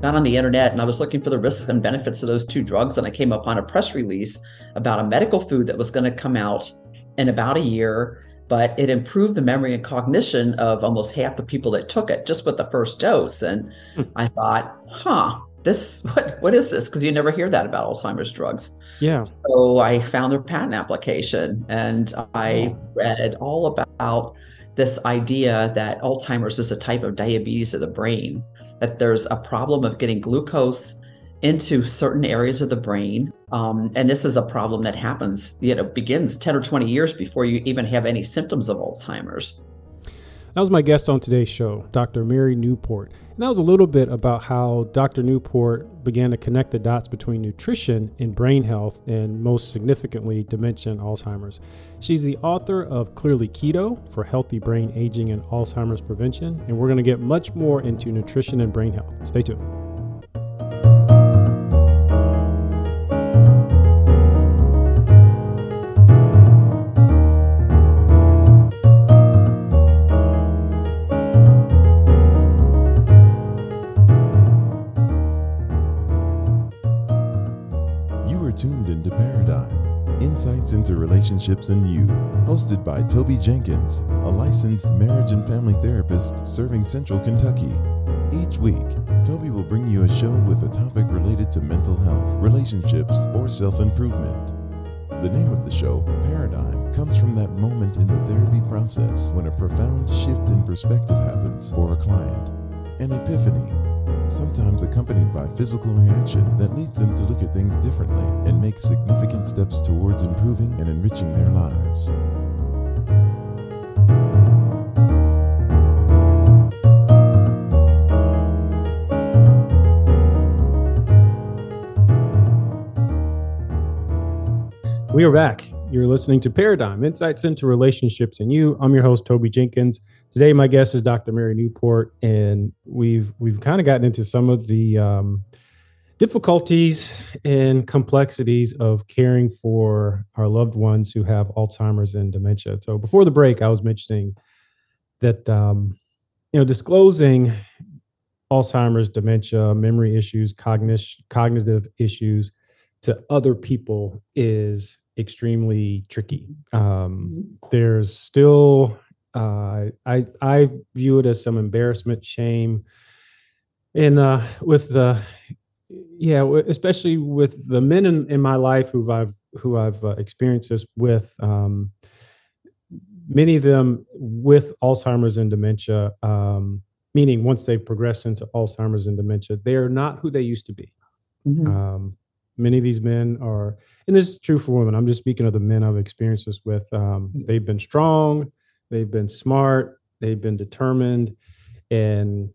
got on the internet and I was looking for the risks and benefits of those two drugs. And I came upon a press release about a medical food that was going to come out in about a year, but it improved the memory and cognition of almost half the people that took it just with the first dose. And hmm. I thought, huh, this what what is this? Because you never hear that about Alzheimer's drugs. Yeah. So I found their patent application and I read all about this idea that Alzheimer's is a type of diabetes of the brain, that there's a problem of getting glucose into certain areas of the brain. Um, and this is a problem that happens, you know, begins 10 or 20 years before you even have any symptoms of Alzheimer's. That was my guest on today's show, Dr. Mary Newport. And that was a little bit about how Dr. Newport began to connect the dots between nutrition and brain health, and most significantly, dementia and Alzheimer's. She's the author of Clearly Keto for Healthy Brain Aging and Alzheimer's Prevention, and we're going to get much more into nutrition and brain health. Stay tuned. Insights into Relationships and You, hosted by Toby Jenkins, a licensed marriage and family therapist serving Central Kentucky. Each week, Toby will bring you a show with a topic related to mental health, relationships, or self improvement. The name of the show, Paradigm, comes from that moment in the therapy process when a profound shift in perspective happens for a client. An epiphany sometimes accompanied by physical reaction that leads them to look at things differently and make significant steps towards improving and enriching their lives. We are back. You're listening to Paradigm Insights into Relationships and You. I'm your host, Toby Jenkins. Today, my guest is Dr. Mary Newport, and we've we've kind of gotten into some of the um, difficulties and complexities of caring for our loved ones who have Alzheimer's and dementia. So, before the break, I was mentioning that um, you know disclosing Alzheimer's, dementia, memory issues, cognition, cognitive issues to other people is extremely tricky. Um, there's still uh, I I view it as some embarrassment, shame, and uh, with the yeah, especially with the men in, in my life who I've who I've uh, experienced this with. Um, many of them with Alzheimer's and dementia, um, meaning once they've progressed into Alzheimer's and dementia, they are not who they used to be. Mm-hmm. Um, many of these men are, and this is true for women. I'm just speaking of the men I've experienced this with. Um, mm. they've been strong, They've been smart. They've been determined, and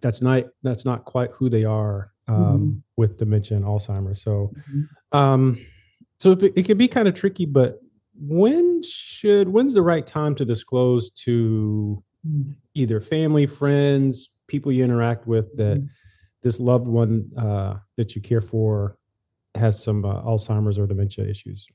that's not that's not quite who they are um, mm-hmm. with dementia and Alzheimer's. So, mm-hmm. um, so it, it can be kind of tricky. But when should when's the right time to disclose to mm. either family, friends, people you interact with that mm-hmm. this loved one uh, that you care for has some uh, Alzheimer's or dementia issues?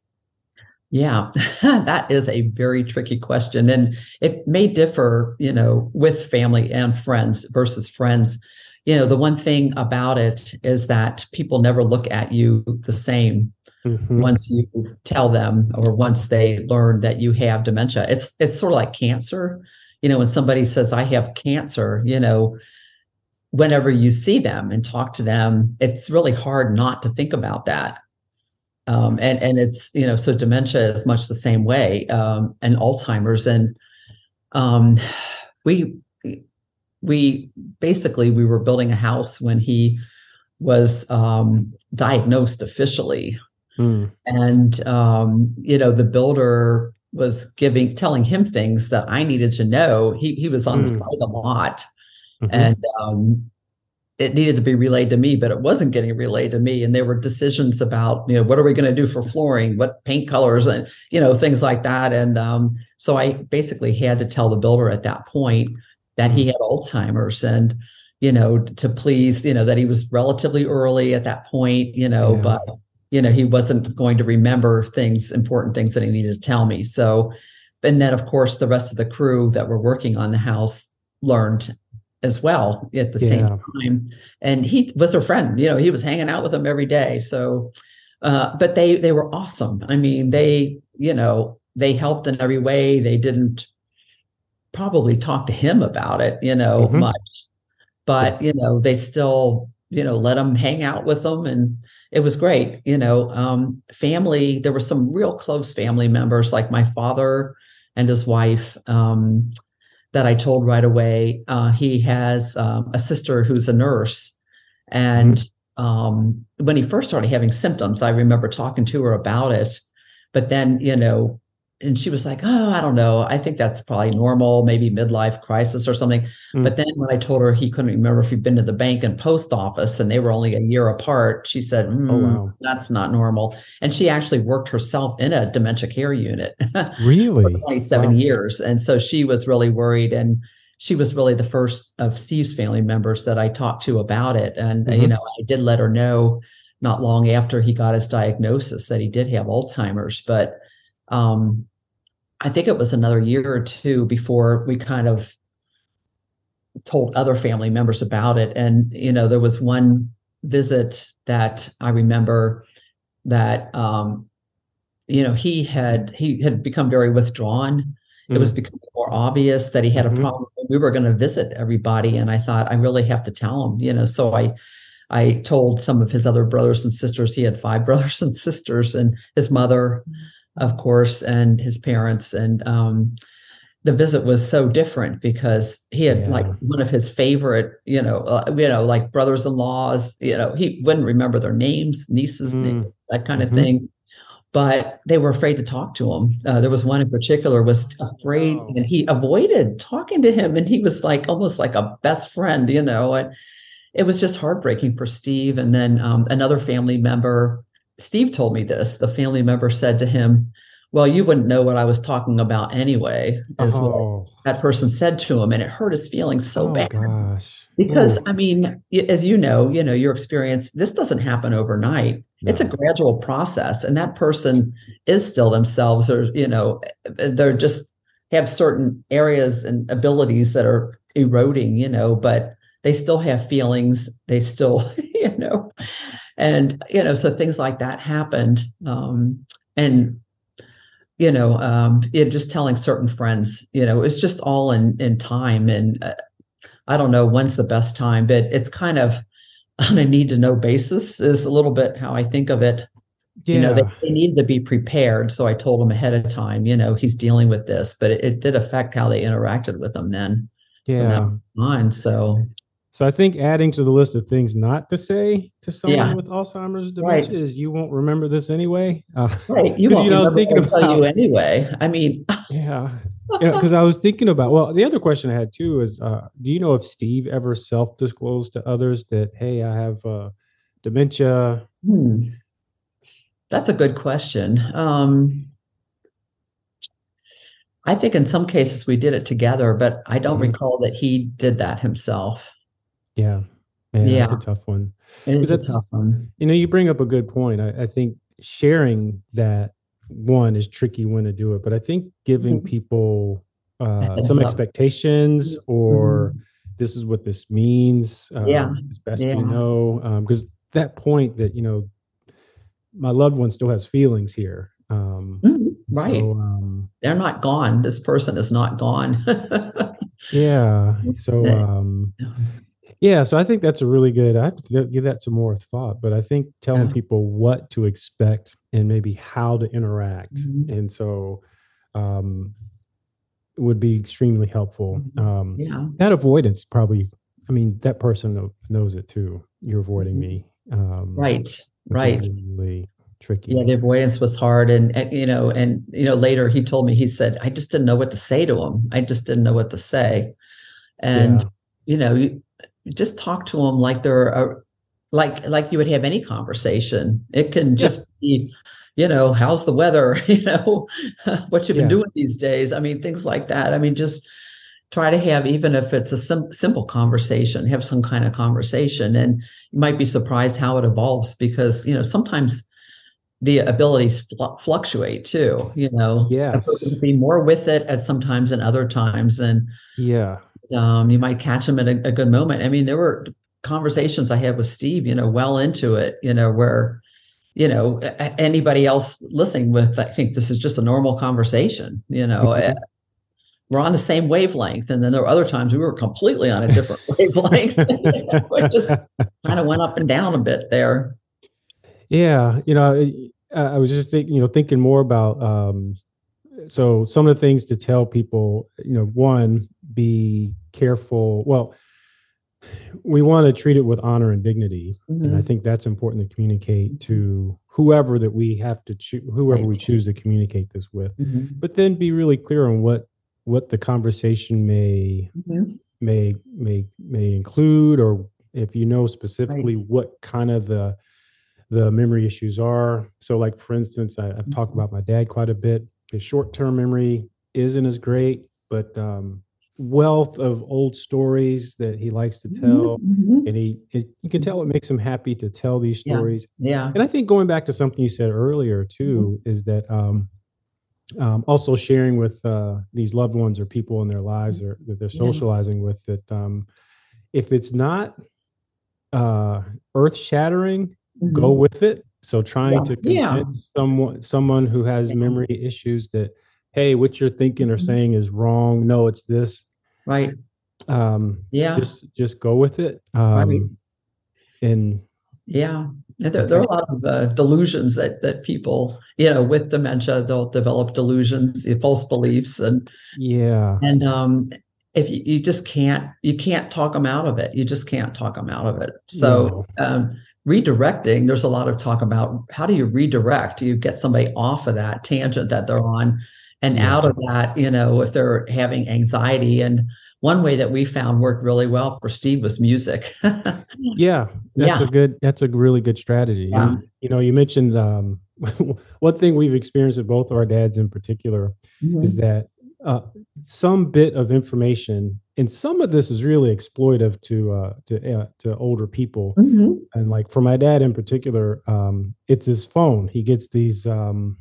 Yeah, that is a very tricky question. And it may differ, you know, with family and friends versus friends. You know, the one thing about it is that people never look at you the same mm-hmm. once you tell them or once they learn that you have dementia. It's it's sort of like cancer. You know, when somebody says, I have cancer, you know, whenever you see them and talk to them, it's really hard not to think about that. Um, and and it's you know so dementia is much the same way um, and alzheimer's. And um, we we basically we were building a house when he was um, diagnosed officially. Mm. and um, you know the builder was giving telling him things that i needed to know. He, he was on mm. the site a lot mm-hmm. and um, it needed to be relayed to me, but it wasn't getting relayed to me. And there were decisions about, you know, what are we going to do for flooring, what paint colors, and you know, things like that. And um, so I basically had to tell the builder at that point that he had Alzheimer's, and you know, to please, you know, that he was relatively early at that point, you know, yeah. but you know, he wasn't going to remember things, important things that he needed to tell me. So, and then of course, the rest of the crew that were working on the house learned as well at the Yeah. same time. And he was her friend, you know, he was hanging out with them every day. So, uh, but they they were awesome. I mean, they, you know, they helped in every way. They didn't probably talk to him about it, you know, Mhm. much, but you know, they still, you know, let him hang out with them, and it was great. You know, um, family. There were some real close family members, like my father and his wife. Um, that I told right away. Uh, he has um, a sister who's a nurse, and um, when he first started having symptoms, I remember talking to her about it. But then, you know, and she was like, "Oh, I don't know. I think that's probably normal, maybe midlife crisis or something." Mm. But then, when I told her he couldn't remember if he'd been to the bank and post office, and they were only a year apart, she said, Oh "Hmm, wow. "That's not normal." And she actually worked herself in a dementia care unit. Really? for 27 Wow. years. And so she was really worried. And she was really the first of Steve's family members that I talked to about it. And, uh, you know, I did let her know not long after he got his diagnosis that he did have Alzheimer's. But um, I think it was another year or two before we kind of told other family members about it. And, you know, there was one visit that I remember that um, you know he had he had become very withdrawn. It was becoming more obvious that he had a Mhm. problem. We were going to visit everybody and i thought i really have to tell him you know. So i i told some of his other brothers and sisters. He had five brothers and sisters and his mother of course and his parents and um the visit was so different because he had Yeah. like one of his favorite, you know, uh, you know, like brothers-in-laws. You know, he wouldn't remember their names, nieces, Mm. names, that kind of Mhm. thing. But they were afraid to talk to him. Uh, there was one in particular was afraid, Oh. and he avoided talking to him, and he was like almost like a best friend, you know. And it was just heartbreaking for Steve. And then um, another family member, Steve told me this. The family member said to him, "Well, you wouldn't know what I was talking about anyway." Is what Oh, that person said to him, and it hurt his feelings so oh bad gosh. because Ooh, I mean, as you know, you know your experience. This doesn't happen overnight. It's a gradual process, and that person is still themselves, or you know, they're just have certain areas and abilities that are eroding, you know, but they still have feelings. They still, you know, and you know, so things like that happened, um, and you know, um, it just telling certain friends, you know, it's just all in in time, and uh, I don't know when's the best time, but it's kind of on a need to know basis is a little bit how I think of it. Yeah. You know, they, they needed to be prepared. So I told them ahead of time, you know, he's dealing with this, but it, it did affect how they interacted with him then. yeah. on. So So I think adding to the list of things not to say to someone Yeah. with Alzheimer's Right. dementia is you won't remember this anyway. Uh, right, you won't you know, I was remember thinking tell you anyway. I mean, yeah. Yeah, because I was thinking about well, the other question I had too is uh, do you know if Steve ever self-disclosed to others that hey, I have uh, dementia? hmm, that's a good question. Um, I think in some cases we did it together, but I don't Mhm. recall that he did that himself. Yeah. Yeah, Yeah. that's a tough one. It is a tough one. You know, you bring up a good point. I, I think sharing that one is tricky when to do it, but I think giving Mhm. people uh, some up. expectations or this is what this means. Um, Yeah. It's best we Yeah. know. Because that point that, you know, my loved one still has feelings here. Um, Mhm, Right. So, um, They're not gone. This person is not gone. yeah. So, um, yeah. So I think that's a really good, I have to give that some more thought, but I think telling Yeah. people what to expect and maybe how to interact. Mhm. And so, um, would be extremely helpful. Mhm. Um, yeah. that avoidance probably, I mean, that person knows it too. You're avoiding Mhm. me. Um, Right. Right. Really tricky. Yeah, the avoidance was hard, and, and you know, and you know, later he told me he said, "I just didn't know what to say to him. I just didn't know what to say," and Yeah. you know, you just talk to them like they're a, like like you would have any conversation. It can just be, you know, how's the weather? You know, what you've been Yeah. doing these days. I mean, things like that. I mean, just try to have even if it's a sim- simple conversation, have some kind of conversation, and you might be surprised how it evolves because you know sometimes the abilities fl- fluctuate too. You know, yeah person Yes. can be more with it at sometimes and other times, and Yeah. Um, you might catch them at a, a, good moment. I mean, there were conversations I had with Steve, you know, well into it, you know, where, you know, anybody else listening with, I think this is just a normal conversation, you know. Mm-hmm. We're on the same wavelength, and then there were other times we were completely on a different wavelength. it just kind of went up and down a bit there. Yeah, you know, I, I was just thinking, you know, thinking more about um, so some of the things to tell people, you know, one, be careful. Well, we want to treat it with honor and dignity, mm-hmm. and I mm-hmm. think that's important to communicate to whoever that we have to choose, whoever right. we choose to communicate this with. Mm-hmm. But then be really clear on what what the conversation may mm-hmm. may may may include, or if you know specifically right. what kind of the the memory issues are. So, like for instance, I, have talked mm-hmm. about my dad quite a bit. His short term memory isn't as great, but um, wealth of old stories that he likes to tell mm-hmm. and he it, you can tell it makes him happy to tell these stories yeah, yeah. and i think going back to something you said earlier too mm-hmm. is that um, um, also sharing with uh, these loved ones or people in their lives or that they're socializing yeah. with that um, if it's not uh, earth shattering mm-hmm. go with it so trying yeah. to convince someone someone who has memory issues that hey what you're thinking or mm-hmm. saying is wrong no it's this Right. Um, yeah. Just just go with it. Um, right. And yeah, there, there, are a lot of uh, delusions that that people, you know, with dementia, they'll develop delusions, false beliefs, and yeah, and um, if you, you just can't, you can't talk them out of it. You just can't talk them out of it. So. Um, redirecting there's a lot of talk about how do you redirect you get somebody off of that tangent that they're on and yeah. out of that you know if they're having anxiety and one way that we found worked really well for Steve was music. yeah, that's yeah. a good. That's a really good strategy. Yeah. And, you know, you mentioned um, one thing we've experienced with both of our dads in particular mm-hmm. is that uh, some bit of information, and some of this is really exploitive to uh, to uh, to older people. Mm-hmm. And like for my dad in particular, um, it's his phone. He gets these um,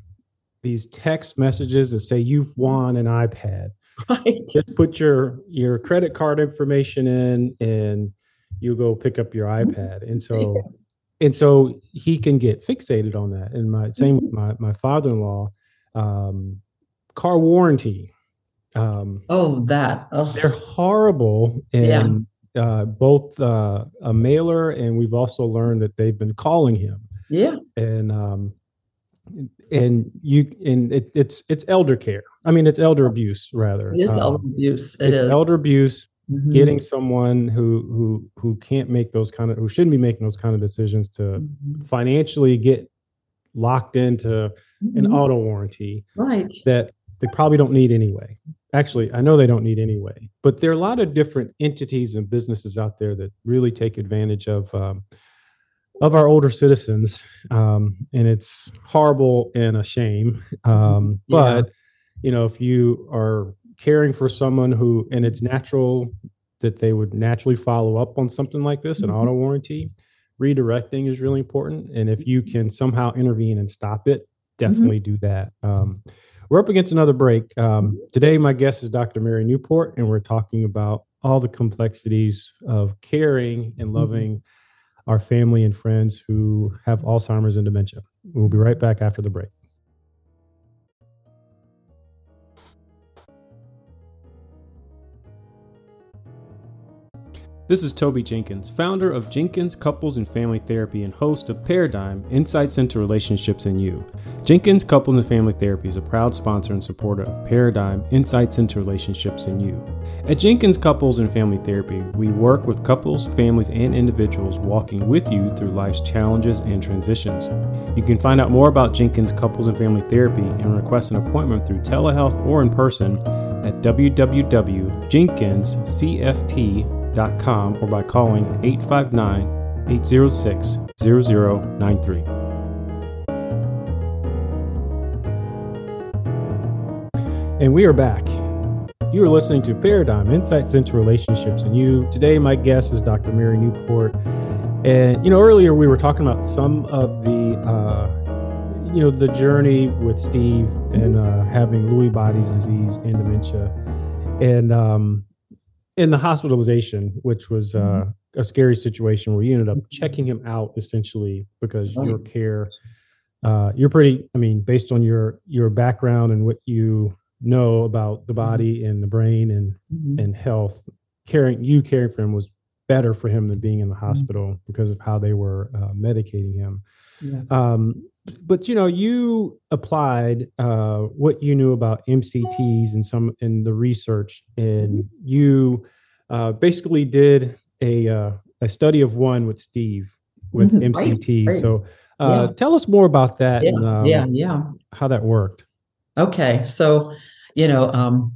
these text messages that say you've won an iPad Right. Just put your your credit card information in and you go pick up your mm-hmm. iPad. And so yeah. and so he can get fixated on that. And my same with mm-hmm. my my father-in-law, um, car warranty. Um, oh, that oh. they're horrible. And yeah. uh, both uh, a mailer and we've also learned that they've been calling him. Yeah. And um, and you and it, it's it's elder care. I mean, it's elder abuse rather. It is um, elder abuse. It it's is. elder abuse. Mm-hmm. Getting someone who who who can't make those kind of who shouldn't be making those kind of decisions to mm-hmm. financially get locked into mm-hmm. an auto warranty, right? That they probably don't need anyway. Actually, I know they don't need anyway. But there are a lot of different entities and businesses out there that really take advantage of. Um, of our older citizens, um, and it's horrible and a shame. Um, yeah. But you know, if you are caring for someone who, and it's natural that they would naturally follow up on something like this, an mm-hmm. auto warranty, redirecting is really important. And if you can somehow intervene and stop it, mm-hmm. definitely mm-hmm. do that. Um, we're up against another break. Um, today, my guest is Dr. Mary Newport, and we're talking about all the complexities of caring and mm-hmm. loving. Mm-hmm our family and friends who have Alzheimer's and dementia. We'll be right back after the break. This is Toby Jenkins, founder of Jenkins Couples and Family Therapy and host of Paradigm Insights into Relationships and You. Jenkins Couples and Family Therapy is a proud sponsor and supporter of Paradigm Insights into Relationships and You. At Jenkins Couples and Family Therapy, we work with couples, families, and individuals walking with you through life's challenges and transitions. You can find out more about Jenkins Couples and Family Therapy and request an appointment through telehealth or in person at www.jenkinscft.com or by calling 859 806 0093. And we are back. You are listening to Paradigm Insights into Relationships and You. Today, my guest is Dr. Mary Newport. And, you know, earlier we were talking about some of the, uh, you know, the journey with Steve and uh, having Lewy body's disease and dementia. And, um, in the hospitalization, which was uh, Mhm. a scary situation where you ended up checking him out essentially because Right. your care, uh, you're pretty. I mean, based on your your background and what you know about the body and the brain and Mhm. and health, caring you caring for him was better for him than being in the hospital because of how they were uh, medicating him. Yes. Um, but you know, you applied uh, what you knew about MCTs and some in the research, and you uh, basically did a uh, a study of one with Steve with Mhm, right, right. So, uh, Yeah. tell us more about that yeah, and um, yeah, yeah. how that worked. Okay, so you know, um,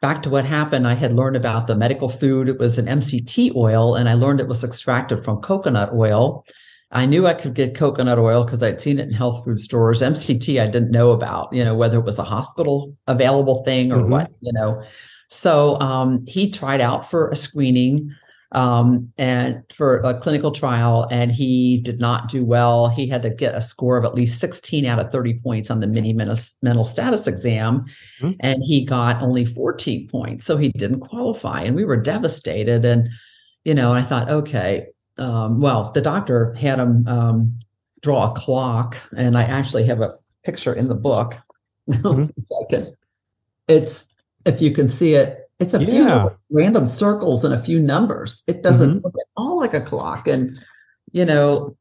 back to what happened. I had learned about the medical food. It was an MCT oil, and I learned it was extracted from coconut oil. I knew I could get coconut oil because I'd seen it in health food stores. MCT, I didn't know about. You know, whether it was a hospital available thing or Mhm. what. You know, so um, he tried out for a screening um, and for a clinical trial, and he did not do well. He had to get a score of at least 16 out of 30 points on the mini mental status exam, Mhm. and he got only 14 points, so he didn't qualify. And we were devastated. And you know, I thought, okay, um, well, the doctor had him um, draw a clock, and I actually have a picture in the book. Mhm. Second, it's if you can see it, it's a few random circles and a few numbers. It doesn't look at all like a clock. And, you know,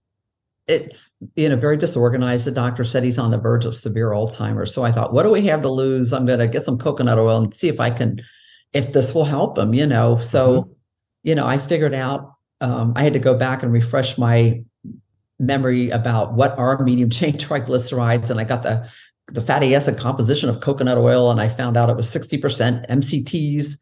it's, you know, very disorganized. The doctor said he's on the verge of severe Alzheimer's. So I thought, what do we have to lose? I'm going to get some coconut oil and see if I can, if this will help him, you know. So, you know, I figured out, um, I had to go back and refresh my memory about what are medium chain triglycerides. And I got the, the fatty acid composition of coconut oil and I found out it was 60% MCTs.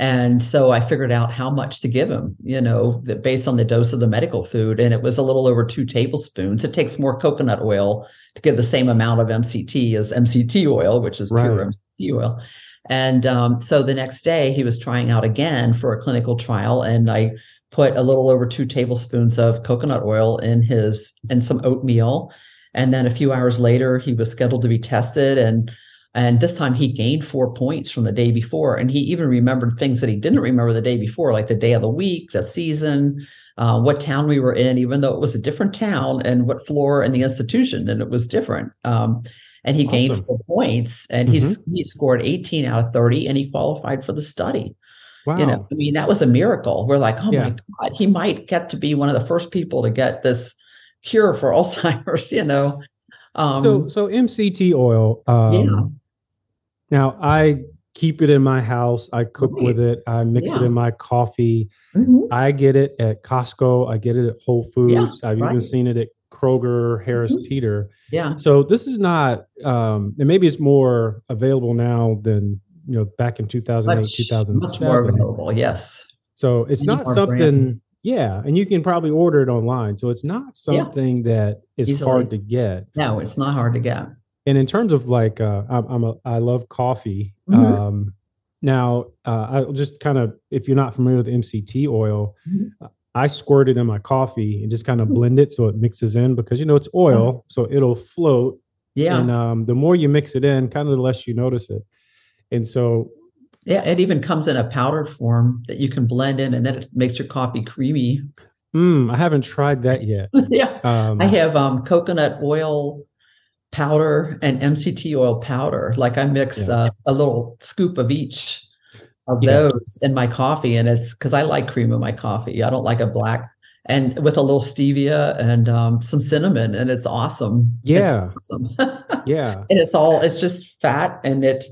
And so I figured out how much to give him, you know, based on the dose of the medical food. And it was a little over two tablespoons. It takes more coconut oil to give the same amount of MCT as MCT oil, which is pure MCT oil. And um, so the next day he was trying out again for a clinical trial. And I put a little over two tablespoons of coconut oil in his and some oatmeal. And then a few hours later, he was scheduled to be tested. And and this time he gained four points from the day before. And he even remembered things that he didn't remember the day before, like the day of the week, the season, uh, what town we were in, even though it was a different town, and what floor and the institution, and it was different. Um, and he gained four points, and he's he scored 18 out of 30, and he qualified for the study. Wow. You know, I mean, that was a miracle. We're like, oh Yeah. my God, he might get to be one of the first people to get this cure for Alzheimer's, you know. Um, so so MCT oil. Um, Yeah. Now I keep it in my house. I cook Right. with it. I mix it in my coffee. mhm. I get it at Costco. I get it at Whole Foods. I've even seen it at Kroger, Harris Mhm. Teeter. yeah. So this is not, um, and maybe it's more available now than you know back in 2008, Much, much more 2007. available. Yes. So it's not something. brands. Yeah, and you can probably order it online. So it's not Yeah. something that is Easily. hard to get. No, it's not hard to get. and in terms of like uh i'm, I'm a i love coffee Mhm. um now uh i'll just kind of if you're not familiar with mct oil Mhm. uh, i squirt it in my coffee and just kind of Mhm. blend it so it mixes in because you know it's oil so it'll float Yeah. and um the more you mix it in kind of the less you notice it and so yeah. It even comes in a powdered form that you can blend in and then it makes your coffee creamy. mm, i haven't tried that yet yeah. um I have um, coconut oil powder and MCT oil powder. Like I mix Yeah. uh, a little scoop of each of Yeah. those in my coffee, and it's because I like cream in my coffee. I don't like a black, and with a little stevia and um, some cinnamon, and it's awesome. It's Yeah. awesome. yeah and it's all it's just fat, and it,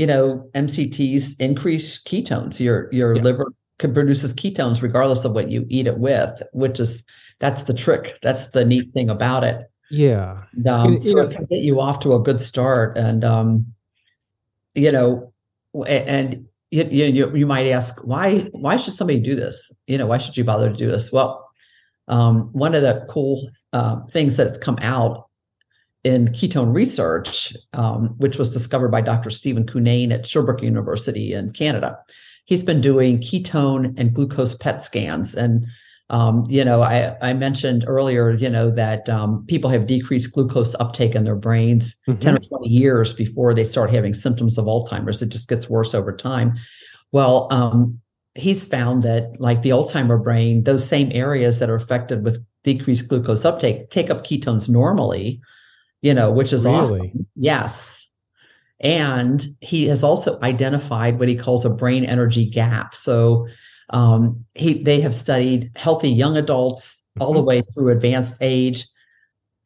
you know, MCTs increase ketones. Your your Yeah. liver can produces ketones regardless of what you eat it with, which is that's the trick. That's the neat thing about it. yeah And, um, you so know- it can get you off to a good start. And, um, you know, and you, you, you, you might ask, why, why should somebody do this? You know, why should you bother to do this? Well, um, one of the cool uh, things that's come out in ketone research, um, which was discovered by Dr. Stephen Cunnane at Sherbrooke University in Canada. He's been doing ketone and glucose PET scans. And, um, you know, I, I mentioned earlier, you know, that um, people have decreased glucose uptake in their brains Mhm. 10 or 20 years before they start having symptoms of Alzheimer's. It just gets worse over time. Well, um, he's found that like the Alzheimer brain, those same areas that are affected with decreased glucose uptake take up ketones normally, you know, which is Really? awesome. Yes. And he has also identified what he calls a brain energy gap. So um, he they have studied healthy young adults all the Mhm. way through advanced age,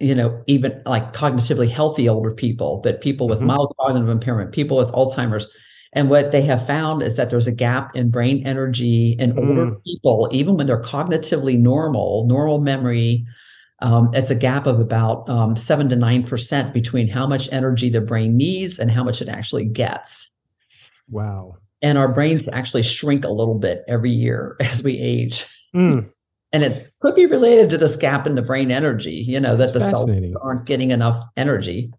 you know, even like cognitively healthy older people, but people with Mhm. mild cognitive impairment, people with Alzheimer's. And what they have found is that there's a gap in brain energy in older Mm. people, even when they're cognitively normal, normal memory. Um, it's a gap of about um, seven to nine percent between how much energy the brain needs and how much it actually gets. Wow. And our brains actually shrink a little bit every year as we age. Mm. And it could be related to this gap in the brain energy, you know, that the cells aren't getting enough energy.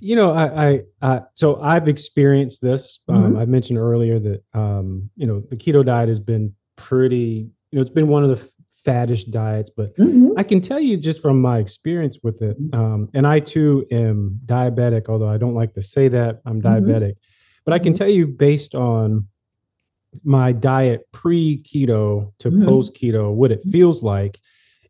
You know, I, I, I, so I've experienced this. Um, Mhm. I mentioned earlier that, um, you know, the keto diet has been pretty, you know, it's been one of the faddish diets, but I can tell you just from my experience with it, Mhm. um, and I too am diabetic, although I don't like to say that I'm Mhm. diabetic, but I can Mhm. tell you based on my diet pre keto to Mhm. post keto, what it feels like.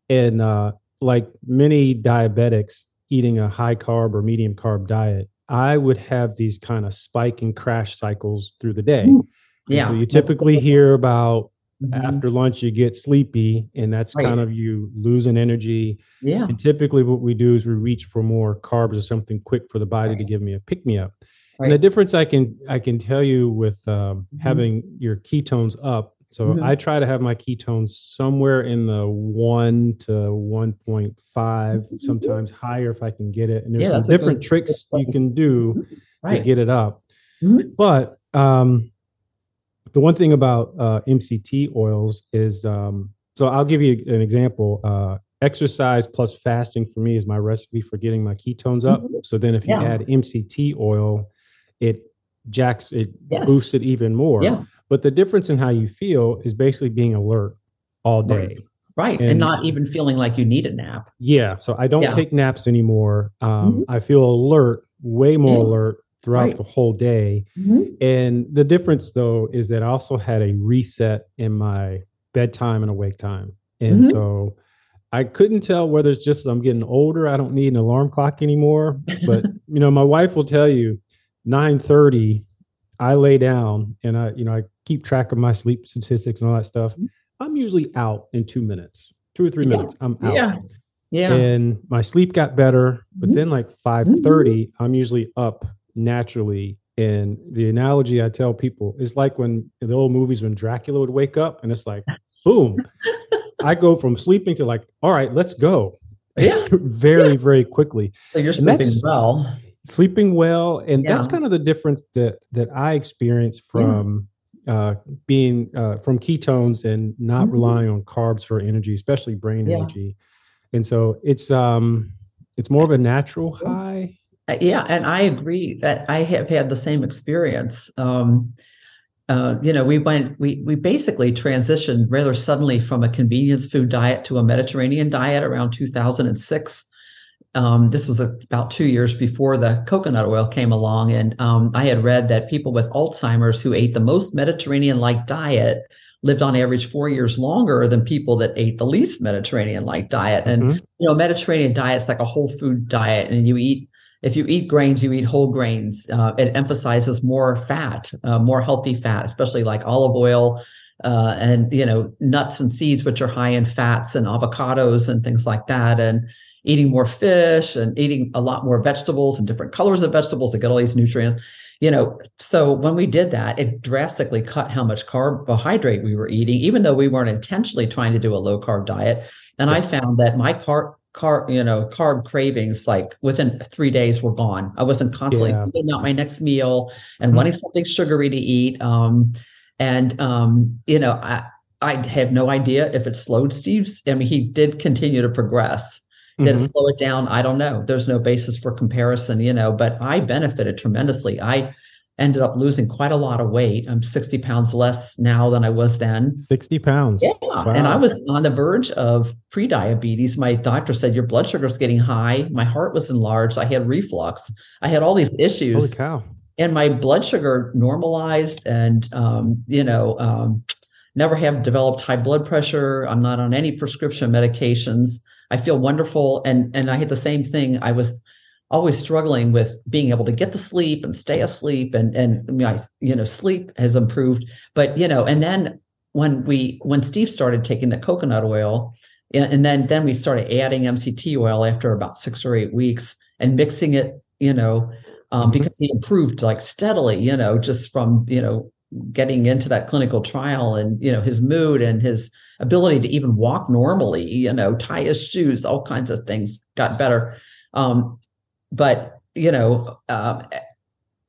And uh, like many diabetics eating a high carb or medium carb diet, I would have these kind of spike and crash cycles through the day. Mm, And Yeah. so you typically hear about Mhm. after lunch you get sleepy and that's Right. kind of you losing energy Yeah. and typically what we do is we reach for more carbs or something quick for the body to give me a pick me up and the difference i can i can tell you with um, Mhm. having your ketones up so Mhm. i try to have my ketones somewhere in the 1 to 1.5 Mhm. sometimes higher if i can get it and there's Yeah, some different good- tricks good you can do Right. to get it up Mhm. but um, the one thing about uh, MCT oils is um, so I'll give you an example. Uh, exercise plus fasting for me is my recipe for getting my ketones up. Mhm. So then if you Yeah. add MCT oil, it jacks it Yes. boosts it even more. Yeah. But the difference in how you feel is basically being alert all day. Right. Right. And, And- not even feeling like you need a nap. Yeah. So I don't Yeah. take naps anymore. Um, Mhm. I feel alert, way more Yeah. alert throughout Right. the whole day. And the difference, though, is that I also had a reset in my bedtime and awake time. And Mhm. so I couldn't tell whether it's just I'm getting older. I don't need an alarm clock anymore. But you know, my wife will tell you 9:30, I lay down and I, you know, I keep track of my sleep statistics and all that stuff. I'm usually out in two minutes, two or three Yeah. minutes. I'm out. Yeah. Yeah. And my sleep got better, but Mhm. then like 5:30, I'm usually up naturally. And the analogy I tell people is like when in the old movies when Dracula would wake up and it's like, boom. I go from sleeping to like, all right, let's go. Yeah. very, very quickly. so you're sleeping well. Sleeping well. And that's kind of the difference that that I experienced Yeah. from uh being uh from ketones and not Mhm. relying on carbs for energy, especially brain Yeah. energy. And so it's um it's more of a natural high. Uh, Yeah, and I agree that I have had the same experience. Um, uh, you know, we went, we we basically transitioned rather suddenly from a convenience food diet to a Mediterranean diet around 2006. Um, this was about two years before the coconut oil came along, and um, I had read that people with Alzheimer's who ate the most Mediterranean-like diet lived on average four years longer than people that ate the least Mediterranean-like diet. And Mhm. you know, Mediterranean diet's like a whole food diet, and you eat if you eat grains, you eat whole grains. Uh, it emphasizes more fat, uh, more healthy fat, especially like olive oil uh, and you know nuts and seeds, which are high in fats, and avocados and things like that, and eating more fish and eating a lot more vegetables and different colors of vegetables to get all these nutrients. You know, so when we did that, it drastically cut how much carbohydrate we were eating, even though we weren't intentionally trying to do a low carb diet. And I found that my carb carb, you know, carb cravings, like within three days were gone. I wasn't constantly Yeah. thinking about my next meal and Mhm. wanting something sugary to eat. Um, and um, you know, I I have no idea if it slowed Steve's. I mean, he did continue to progress. Did Mhm. it slow it down? I don't know. There's no basis for comparison, you know, but I benefited tremendously. I ended up losing quite a lot of weight. I'm 60 pounds less now than I was then. 60 pounds. Yeah. And I was on the verge of pre-diabetes. My doctor said your blood sugar's getting high. My heart was enlarged. I had reflux. I had all these Holy issues. cow. and my blood sugar normalized and um, you know, um, never have developed high blood pressure. I'm not on any prescription medications. I feel wonderful. And and I had the same thing. I was always struggling with being able to get to sleep and stay asleep and and my you know sleep has improved. But you know, and then when we when Steve started taking the coconut oil, and then then we started adding MCT oil after about six or eight weeks and mixing it, you know, um, mm-hmm. because he improved like steadily, you know, just from you know getting into that clinical trial and you know his mood and his ability to even walk normally, you know, tie his shoes, all kinds of things got better. Um, but you know, uh,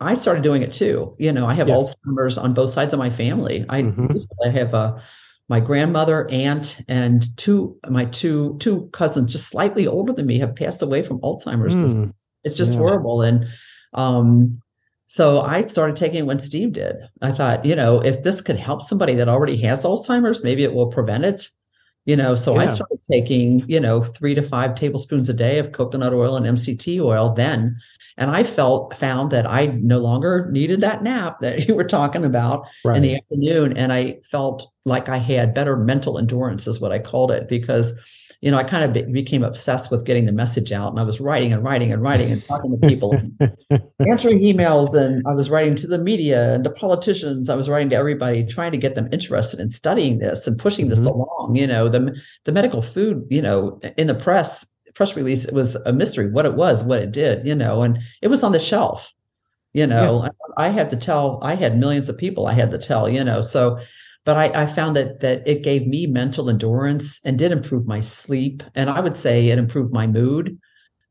I started doing it too. You know, I have yeah. Alzheimer's on both sides of my family. I, mm-hmm. I have a my grandmother, aunt, and two my two two cousins, just slightly older than me, have passed away from Alzheimer's. Mm. It's just yeah. horrible. And um, so I started taking it when Steve did. I thought, you know, if this could help somebody that already has Alzheimer's, maybe it will prevent it. You know, so yeah. I started taking, you know, three to five tablespoons a day of coconut oil and MCT oil then. And I felt found that I no longer needed that nap that you were talking about right. in the afternoon. And I felt like I had better mental endurance, is what I called it, because you know, I kind of be, became obsessed with getting the message out, and I was writing and writing and writing and talking to people, answering emails, and I was writing to the media and to politicians. I was writing to everybody, trying to get them interested in studying this and pushing this mm-hmm. along. You know, the the medical food, you know, in the press press release, it was a mystery what it was, what it did, you know, and it was on the shelf. You know, yeah. I, I had to tell. I had millions of people I had to tell. You know, so but I, I, found that that it gave me mental endurance and did improve my sleep. And i would say it improved my mood.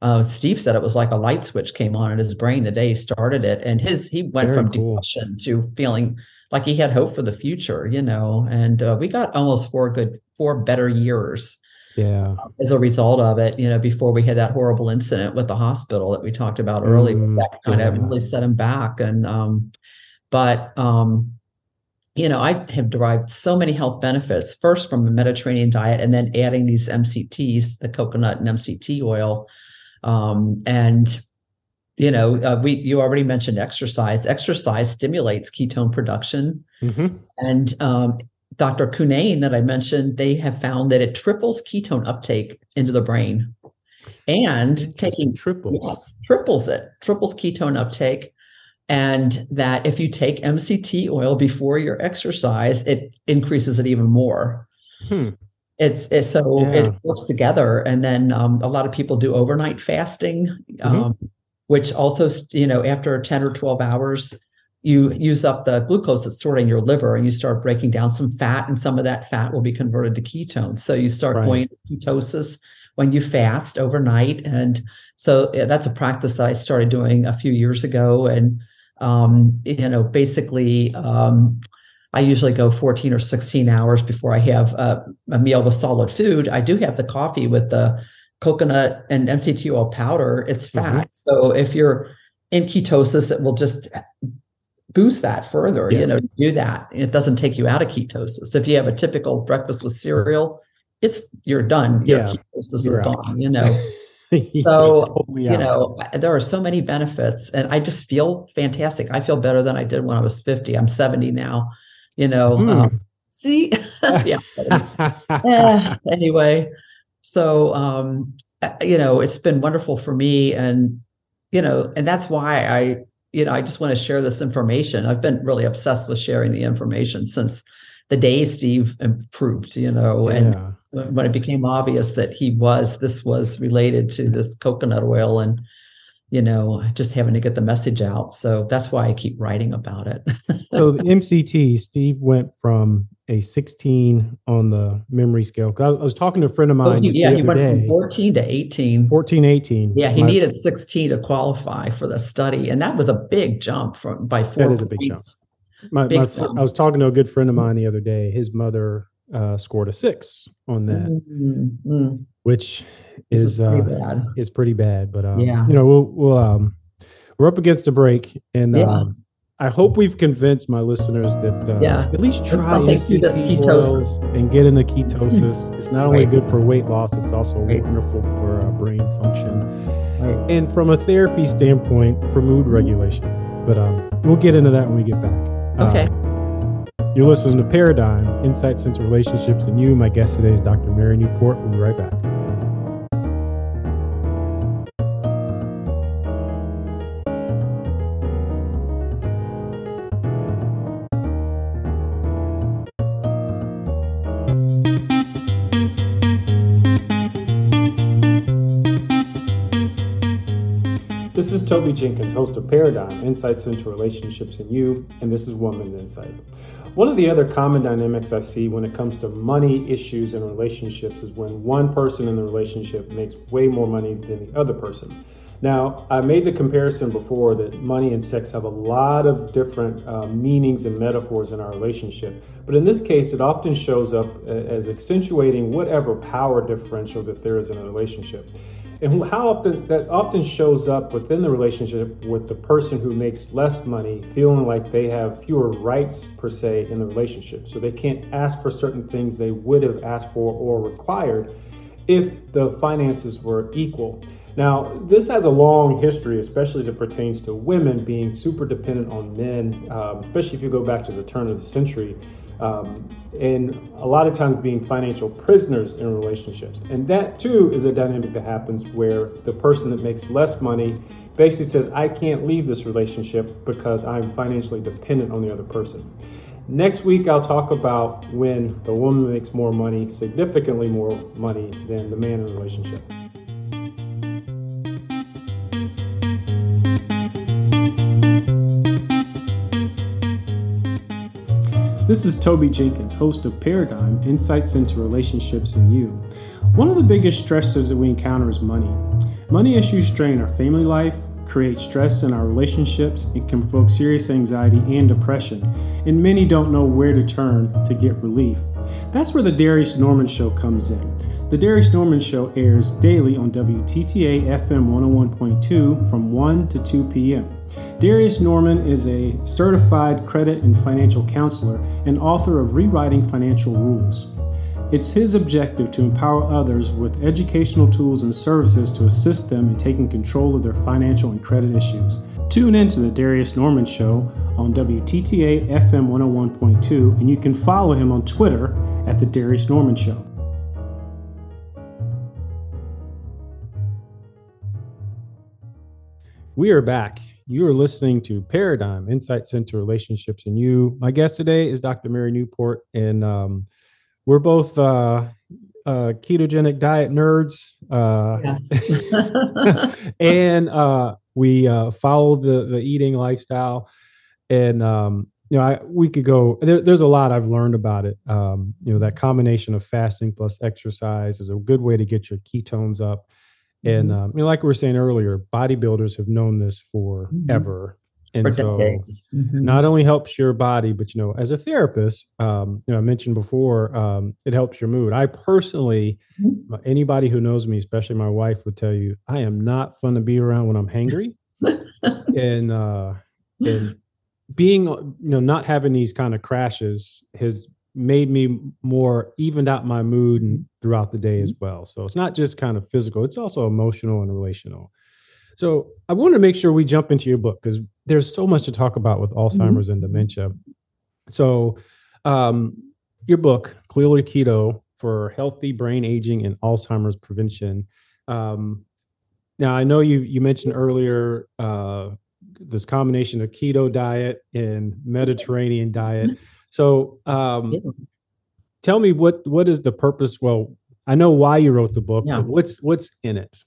Uh, steve said it was like a light switch came on in his brain the day he started it. And his he went Very from cool. depression to feeling like he had hope for the future you know? And uh, we got almost four good four better years yeah. as a result of it you know before we had that horrible incident with the hospital that we talked about earlier. Mm, that kind yeah. of really set him back. And um but um you know, I have derived so many health benefits, first from a Mediterranean diet and then adding these MCTs, the coconut and MCT oil. Um, and, you know, uh, we you already mentioned exercise. Exercise stimulates ketone production. Mm-hmm. And um, Dr. Cunnane that I mentioned, they have found that it triples ketone uptake into the brain. And taking triples. Yes, triples it, triples ketone uptake and that if you take MCT oil before your exercise, it increases it even more. Hmm. It's, it's, so yeah. it works together, and then um, a lot of people do overnight fasting, mm-hmm. um, which also you know after ten or twelve hours, you use up the glucose that's stored in your liver, and you start breaking down some fat, and some of that fat will be converted to ketones. So you start right. going ketosis when you fast overnight, and so that's a practice that I started doing a few years ago, and um, you know, basically, um, I usually go 14 or 16 hours before I have a, a, meal with solid food. I do have the coffee with the coconut and MCT oil powder. It's fat. Mm-hmm. So if you're in ketosis, it will just boost that further. Yeah. You know, do that. It doesn't take you out of ketosis. If you have a typical breakfast with cereal, it's you're done. Your yeah. ketosis you're is out. gone. You know. so totally you know there are so many benefits and i just feel fantastic. I feel better than i did when i was 50 i'm 70 now you know mm. um, see? Yeah eh, anyway so um uh, you know it's been wonderful for me and you know and that's why i you know i just want to share this information. I've been really obsessed with sharing the information since the day steve improved you know yeah. and when it became obvious that he was this was related to this coconut oil and you know just having to get the message out. So that's why i keep writing about it. So mct steve went from a 16 on the memory scale. I was talking to a friend of mine oh, yeah he went day. from 14 to 18 14 18 yeah he My, needed 16 to qualify for the study and that was a big jump from by four that is a big jump. my, my, I was talking to a good friend of mine the other day. His mother uh, scored a six on that, mm-hmm. which is, is pretty uh, bad. is pretty bad. But um, yeah, you know, we'll we'll um, we're up against the break, and yeah. um, I hope we've convinced my listeners that uh, yeah. at least try MCT oils and get into ketosis. it's not only right. good for weight loss; it's also right. wonderful for uh, brain function, right. and from a therapy standpoint, for mood regulation. But um, we'll get into that when we get back. Okay. You're listening to Paradigm Insights into Relationships and You. My guest today is Dr. Mary Newport. We'll be right back. This is Toby Jenkins, host of Paradigm Insights into Relationships and You, and this is Woman Insight. One of the other common dynamics I see when it comes to money issues in relationships is when one person in the relationship makes way more money than the other person. Now, I made the comparison before that money and sex have a lot of different uh, meanings and metaphors in our relationship. But in this case, it often shows up uh, as accentuating whatever power differential that there is in a relationship and how often that often shows up within the relationship with the person who makes less money feeling like they have fewer rights per se in the relationship. So they can't ask for certain things they would have asked for or required if the finances were equal. Now this has a long history especially as it pertains to women being super dependent on men um, especially if you go back to the turn of the century um, and a lot of times being financial prisoners in relationships. And that too is a dynamic that happens where the person that makes less money basically says, I can't leave this relationship because I'm financially dependent on the other person. Next week, I'll talk about when the woman makes more money, significantly more money than the man in the relationship. This is Toby Jenkins, host of Paradigm Insights into Relationships and You. One of the biggest stressors that we encounter is money. Money issues strain our family life, create stress in our relationships, and can provoke serious anxiety and depression, and many don't know where to turn to get relief. That's where the Darius Norman Show comes in. The Darius Norman Show airs daily on WTTA FM 101.2 from 1 to 2 p.m. Darius Norman is a certified credit and financial counselor and author of Rewriting Financial Rules. It's his objective to empower others with educational tools and services to assist them in taking control of their financial and credit issues. Tune in to the Darius Norman Show on WTTA FM 101.2, and you can follow him on Twitter at The Darius Norman Show. We are back you are listening to Paradigm Insights into Relationships and You. My guest today is Dr. Mary Newport, and um, we're both uh, uh, ketogenic diet nerds. Uh, yes. and uh, we uh, follow the, the eating lifestyle. And, um, you know, I, we could go, there, there's a lot I've learned about it. Um, you know, that combination of fasting plus exercise is a good way to get your ketones up and um, you know, like we were saying earlier, bodybuilders have known this forever. Mm-hmm. And For so mm-hmm. not only helps your body, but you know, as a therapist, um, you know, I mentioned before, um, it helps your mood. I personally, mm-hmm. anybody who knows me, especially my wife, would tell you I am not fun to be around when I'm hangry. and uh and being you know not having these kind of crashes has made me more evened out my mood and throughout the day as mm-hmm. well. So it's not just kind of physical, it's also emotional and relational. So I want to make sure we jump into your book because there's so much to talk about with mm-hmm. Alzheimer's mm-hmm. and dementia. So um, your book, Clearly Keto for Healthy Brain Aging and Alzheimer's Prevention. Um, now I know you you mentioned earlier uh, this combination of keto diet and Mediterranean diet. So, um, yeah. tell me what what is the purpose? Well, I know why you wrote the book, yeah. but what's what's in it?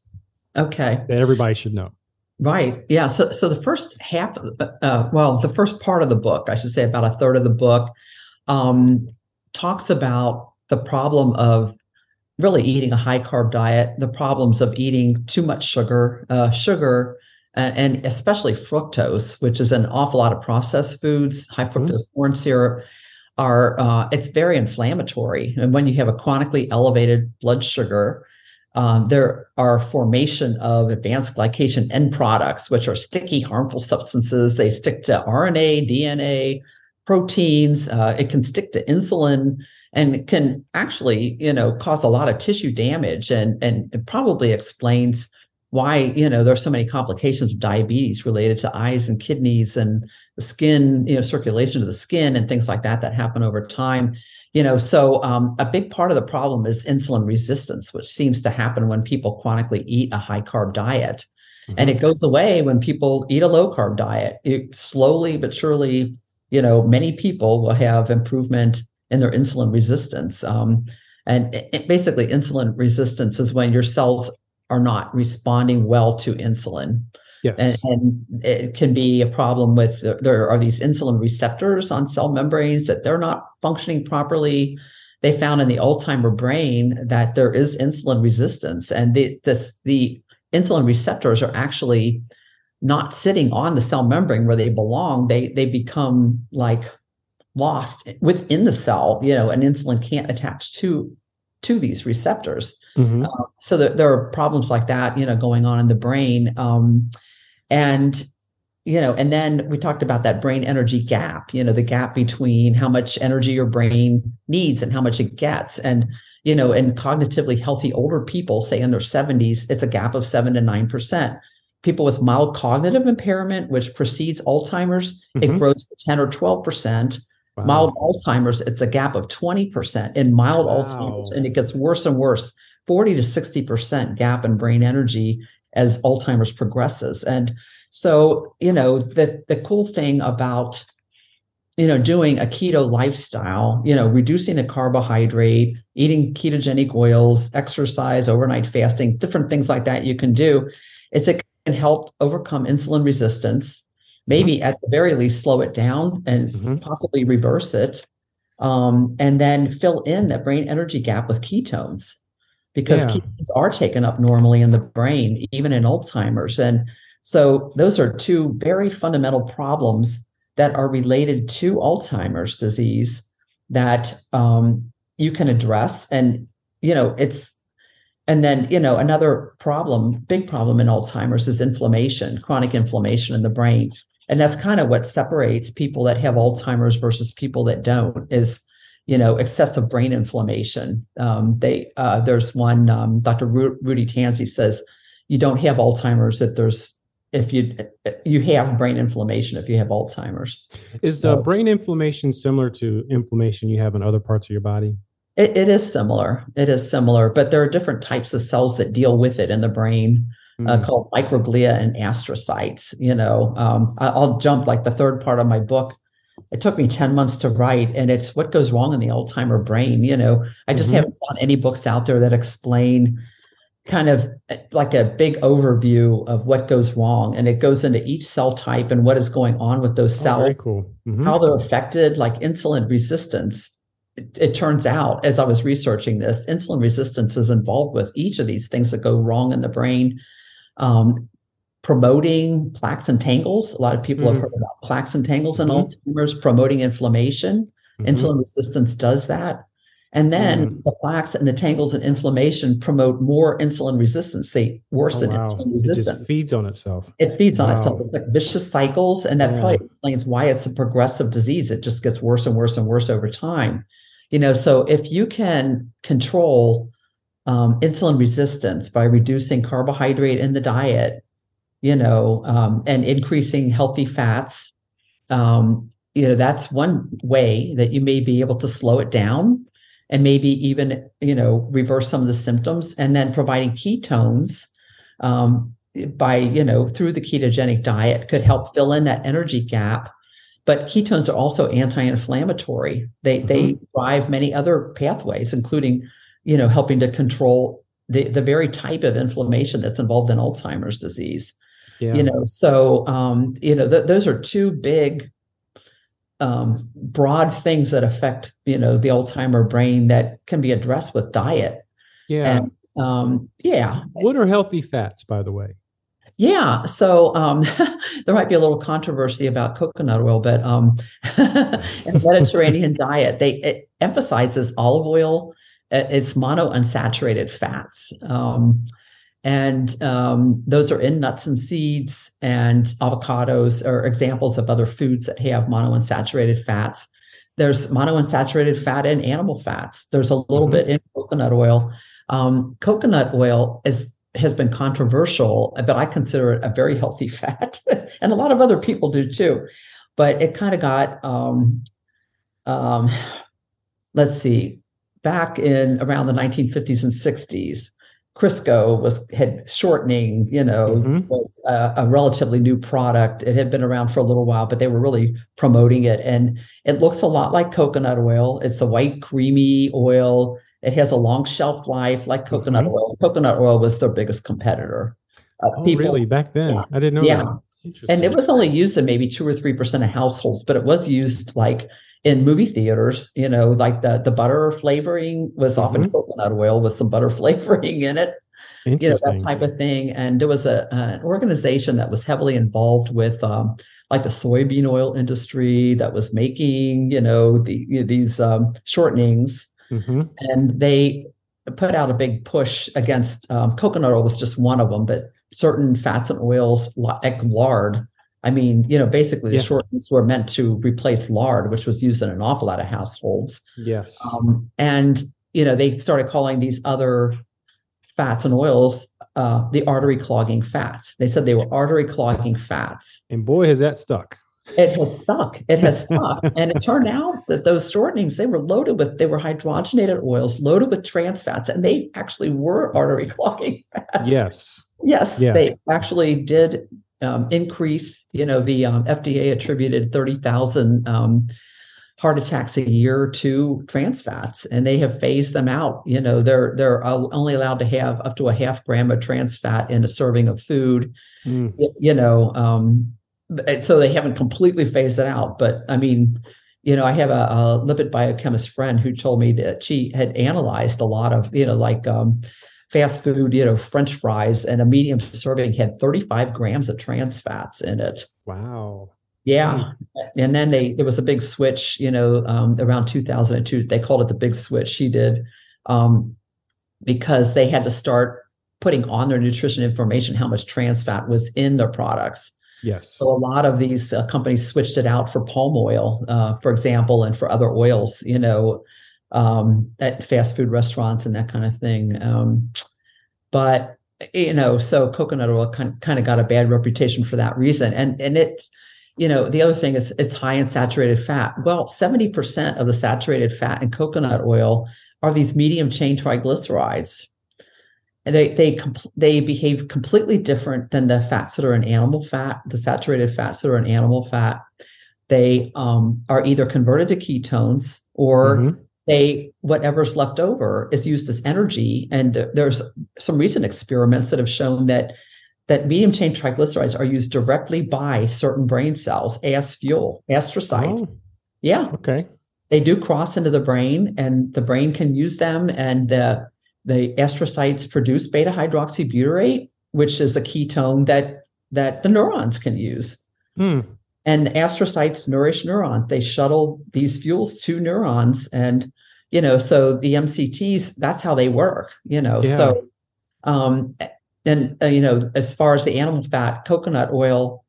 Okay, that everybody should know. Right. Yeah. So, so the first half, uh, well, the first part of the book, I should say, about a third of the book, um, talks about the problem of really eating a high carb diet, the problems of eating too much sugar, uh, sugar and especially fructose, which is an awful lot of processed foods, high mm-hmm. fructose mm-hmm. corn syrup, are uh, it's very inflammatory. And when you have a chronically elevated blood sugar, um, there are formation of advanced glycation end products, which are sticky, harmful substances. They stick to RNA, DNA, proteins. Uh, it can stick to insulin and can actually, you know, cause a lot of tissue damage and and it probably explains why you know there's so many complications of diabetes related to eyes and kidneys and the skin, you know, circulation of the skin and things like that that happen over time. You know, so um, a big part of the problem is insulin resistance, which seems to happen when people chronically eat a high carb diet. Mm-hmm. And it goes away when people eat a low carb diet. It slowly but surely, you know, many people will have improvement in their insulin resistance. Um, and it, basically, insulin resistance is when your cells are not responding well to insulin. Yes. And, and, it can be a problem with there are these insulin receptors on cell membranes that they're not functioning properly. They found in the Alzheimer brain that there is insulin resistance, and the, this the insulin receptors are actually not sitting on the cell membrane where they belong. They they become like lost within the cell. You know, and insulin can't attach to to these receptors. Mm-hmm. Uh, so there, there, are problems like that, you know, going on in the brain. Um, and you know and then we talked about that brain energy gap you know the gap between how much energy your brain needs and how much it gets and you know in cognitively healthy older people say in their 70s it's a gap of 7 to 9% people with mild cognitive impairment which precedes alzheimer's mm-hmm. it grows to 10 or 12% wow. mild alzheimer's it's a gap of 20% in mild wow. alzheimer's and it gets worse and worse 40 to 60% gap in brain energy as Alzheimer's progresses. And so, you know, the the cool thing about you know doing a keto lifestyle, you know, reducing the carbohydrate, eating ketogenic oils, exercise, overnight fasting, different things like that you can do is it can help overcome insulin resistance, maybe mm-hmm. at the very least slow it down and mm-hmm. possibly reverse it. Um, and then fill in that brain energy gap with ketones because yeah. ketones are taken up normally in the brain, even in Alzheimer's. And so those are two very fundamental problems that are related to Alzheimer's disease that um, you can address. And, you know, it's, and then, you know, another problem, big problem in Alzheimer's is inflammation, chronic inflammation in the brain. And that's kind of what separates people that have Alzheimer's versus people that don't is you know, excessive brain inflammation. Um, they uh, there's one um, Dr. Ru- Rudy Tanzi says you don't have Alzheimer's if there's if you you have brain inflammation if you have Alzheimer's. Is so, brain inflammation similar to inflammation you have in other parts of your body? It, it is similar. It is similar, but there are different types of cells that deal with it in the brain. Mm-hmm. Uh, hmm. called microglia and astrocytes. You know, um, I'll jump like the third part of my book it took me 10 months to write and it's what goes wrong in the alzheimer brain you know i just mm-hmm. haven't found any books out there that explain kind of eh, like a big overview of what goes wrong and it goes into each cell type and what is going on with those cells oh, cool. mm-hmm. how they're affected like insulin resistance it, it, turns out as i was researching this insulin resistance is involved with each of these things that go wrong in the brain um, promoting plaques and tangles. A lot of people mm-hmm. have heard about plaques and tangles in mm-hmm. Alzheimer's, promoting inflammation. Mm-hmm. Insulin resistance does that. And then mm-hmm. the plaques and the tangles and inflammation promote more insulin resistance. They worsen oh, wow. insulin resistance. It feeds on itself. It feeds wow. on itself. It's like vicious cycles. And that yeah. probably explains why it's a progressive disease. It just gets worse and worse and worse over time. You know, so if you can control um, insulin resistance by reducing carbohydrate in the diet, you know, um, and increasing healthy fats. Um, you know, that's one way that you may be able to slow it down and maybe even, you know, reverse some of the symptoms. And then providing ketones um, by, you know, through the ketogenic diet could help fill in that energy gap. But ketones are also anti-inflammatory. They mm-hmm. they drive many other pathways, including, you know, helping to control the, the very type of inflammation that's involved in Alzheimer's disease. Yeah. You know, so um, you know, th- those are two big um, broad things that affect, you know, the Alzheimer brain that can be addressed with diet. Yeah. And, um, yeah. What are healthy fats, by the way? Yeah, so um, there might be a little controversy about coconut oil, but um, in Mediterranean diet, they it emphasizes olive oil. It's monounsaturated fats. Um, and um, those are in nuts and seeds and avocados are examples of other foods that have monounsaturated fats. There's monounsaturated fat in animal fats. There's a little mm-hmm. bit in coconut oil. Um, coconut oil is has been controversial but i consider it a very healthy fat and a lot of other people do too. But it kind of got um, um, let's see, back in around the 1950s and 60s, Crisco was had shortening, you know, Mhm. was a, a relatively new product. It had been around for a little while, but they were really promoting it. And it looks a lot like coconut oil. It's a white, creamy oil. It has a long shelf life like coconut Mhm. oil. Coconut oil was their biggest competitor. Uh, Oh, people- really? Back then, Yeah. I didn't know Yeah. that. And it was only used in maybe two or three percent of households, but it was used like in movie theaters. You know, like the the butter flavoring was often Mhm. coconut oil with some butter flavoring in it. You know that type of thing. And there was a an organization that was heavily involved with um, like the soybean oil industry that was making you know the you know, these um, shortenings Mhm. and they put out a big push against um, coconut oil was just one of them, but certain fats and oils like lard. I mean, you know, basically the Yeah. shortenings were meant to replace lard, which was used in an awful lot of households. Yes. Um, and you know, they started calling these other fats and oils uh, the artery clogging fats. They said they were artery clogging fats and boy, has that stuck. it has stuck it has stuck and it turned out that those shortenings they were loaded with they were hydrogenated oils loaded with trans fats and they actually were artery clogging fats Yes. yes Yeah. they actually did um, increase you know the um, fda attributed 30000 um, heart attacks a year to trans fats and they have phased them out you know they're they're only allowed to have up to a half gram of trans fat in a serving of food Mm. you know um so they haven't completely phased it out but i mean you know i have a, a lipid biochemist friend who told me that she had analyzed a lot of you know like um fast food you know french fries and a medium serving had 35 grams of trans fats in it. Wow. yeah. And then they there was a big switch you know um around 2002 they called it the big switch she did um because they had to start putting on their nutrition information how much trans fat was in their products. Yes. so a lot of these uh, companies switched it out for palm oil, uh, for example, and for other oils, you know, um, at fast food restaurants and that kind of thing. Um, but you know, so coconut oil kind kind of got a bad reputation for that reason. And and it's you know the other thing is it's high in saturated fat. Well, seventy percent of the saturated fat in coconut oil are these medium chain triglycerides and they they they behave completely different than the fats that are in animal fat the saturated fats that are in animal fat they um, are either converted to ketones or Mhm. They whatever's left over is used as energy. And th- there's some recent experiments that have shown that that medium chain triglycerides are used directly by certain brain cells as fuel astrocytes. Oh, yeah. Okay. they do cross into the brain and the brain can use them and the the astrocytes produce beta hydroxybutyrate which is a ketone that that the neurons can use. Hmm. And astrocytes nourish neurons. They shuttle these fuels to neurons. And you know so the mcts that's how they work you know. Yeah. so um and uh, you know as far as the animal fat coconut oil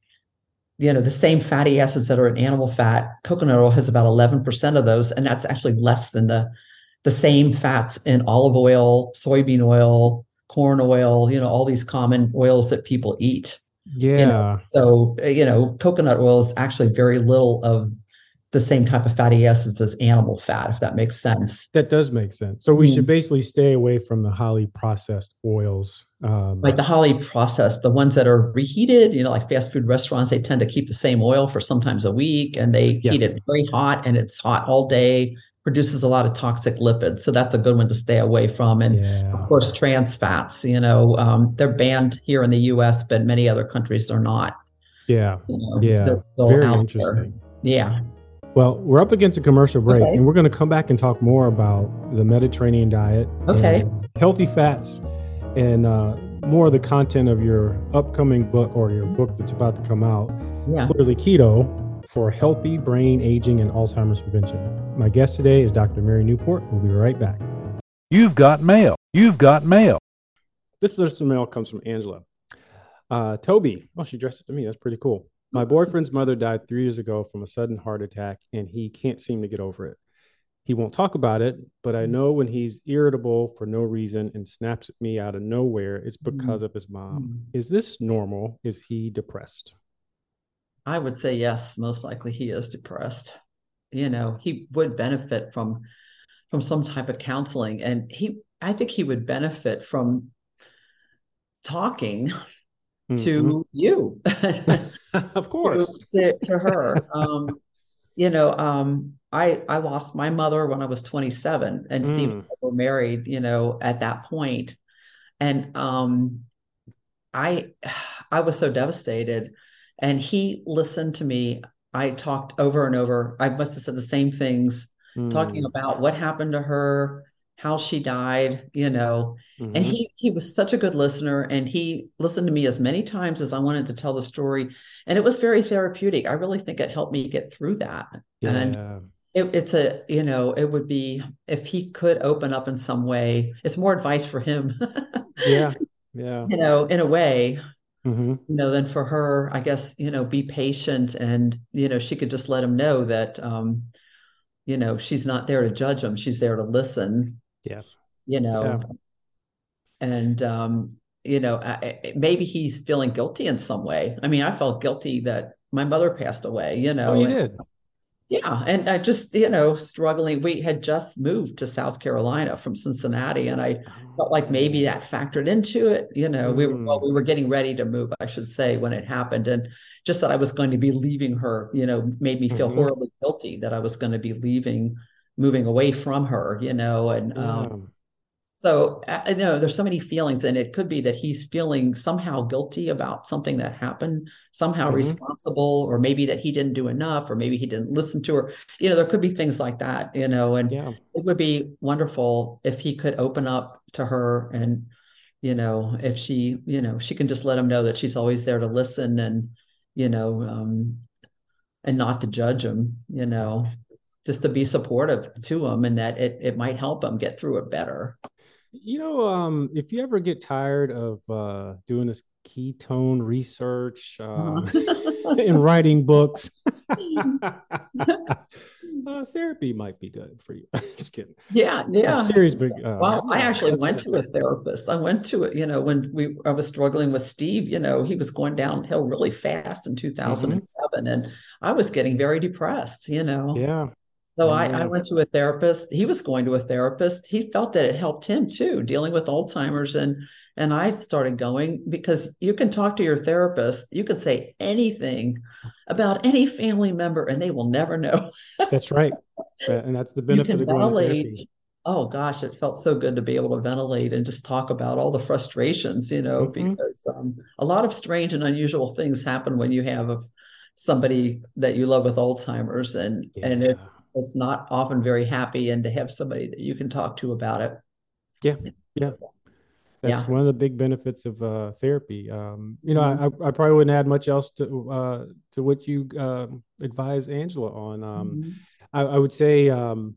you know the same fatty acids that are in animal fat coconut oil has about 11% of those. And that's actually less than the the same fats in olive oil soybean oil corn oil you know all these common oils that people eat Yeah. know, so, uh, you know, coconut oil is actually very little of the same type of fatty acids as animal fat, if that makes sense. That does make sense. So we Mm. should basically stay away from the highly processed oils. Um, Like the highly processed, the ones that are reheated, you know, like fast food restaurants, they tend to keep the same oil for sometimes a week and they Yeah. heat it very hot and it's hot all day, produces a lot of toxic lipids. So that's a good one to stay away from. And yeah. of course, trans fats, you know, um, they're banned here in the US, but many other countries they're not. Yeah. You know, Yeah. Very out there. interesting. Yeah. Well, we're up against a commercial break, Okay. and we're going to come back and talk more about the Mediterranean diet, Okay. healthy fats, and uh, more of the content of your upcoming book or your book that's about to come out, Yeah. Clearly Keto for healthy brain aging and Alzheimer's prevention. My guest today is Dr. Mary Newport. We'll be right back. You've got mail. You've got mail. This listener mail comes from Angela. Uh, Toby, oh, she dressed it to me. That's pretty cool. My mm-hmm. boyfriend's mother died three years ago from a sudden heart attack, and he can't seem to get over it. He won't talk about it, but I mm-hmm. know when he's irritable for no reason and snaps at me out of nowhere, it's mm-hmm. because of his mom. Is this normal? Is he depressed? I would say yes, most likely he is depressed. You know, he would benefit from from some type of counseling and he I think he would benefit from talking mm-hmm. to you. of course. to, to, her. Um, you know, um, I I lost my mother when I was 27 and mm. Steve and I were married, you know, at that. And um I I was so devastated and he listened to me. I talked over and over. I must have said the same things, mm. talking about what happened to her, how she died, you know. Mm-hmm. And he he was such a good listener and he listened to me as many times as I wanted to tell the story. And it was very therapeutic. I really think it helped me get through that. Yeah. And it, it's a, you know, it would be if he could open up in some way, it's more advice for him. yeah. Yeah. You know, in a way, mm-hmm. you know, then for her, I guess, you know, be patient and, you know, she could just let him know that, um, you know, she's not there to judge him. She's there to listen. Yeah. You know, yeah. and, um, you know, I, maybe he's feeling guilty in some way. I mean, I felt guilty that my mother passed away, you know. Oh, you did. Yeah. And I just, you know, struggling. We had just moved to South Carolina from Cincinnati. And I felt like maybe that factored into it. You know, we were, well, we were getting ready to move, I should say, when it happened. And just that I was going to be leaving her, you know, made me feel mm-hmm. horribly guilty that I was going to be leaving, moving away from her, you know, and, um, so I know there's so many feelings, and it could be that he's feeling somehow guilty about something that happened, somehow mm-hmm. responsible, or maybe that he didn't do enough, or maybe he didn't listen to her. You know, there could be things like that. You know, and yeah. it would be wonderful if he could open up to her, and you know, if she, you know, she can just let him know that she's always there to listen, and you know, um, and not to judge him. You know, just to be supportive to him, and that it it might help him get through it better. You know, um, if you ever get tired of uh, doing this ketone research um, and writing books, uh, therapy might be good for you. Just kidding. Yeah, yeah. I'm serious, but uh, well, I actually went to a therapist. I went to it. You know, when we I was struggling with Steve. You know, he was going downhill really fast in 2007, mm-hmm. and I was getting very depressed. You know. Yeah. So I, I, went to a therapist. He was going to a therapist. He felt that it helped him too, dealing with Alzheimer's. And and I started going because you can talk to your therapist. You can say anything about any family member, and they will never know. that's right, and that's the benefit of going ventilate. to therapy. Oh gosh, it felt so good to be able to ventilate and just talk about all the frustrations, you know, mm-hmm. because um, a lot of strange and unusual things happen when you have a somebody that you love with Alzheimer's and yeah. and it's it's not often very happy and to have somebody that you can talk to about it. Yeah. Yeah. That's yeah. one of the big benefits of uh, therapy. Um, you know, mm-hmm. I, I, probably wouldn't add much else to uh, to what you uh, advise Angela on. Um, mm-hmm. I, I, would say um,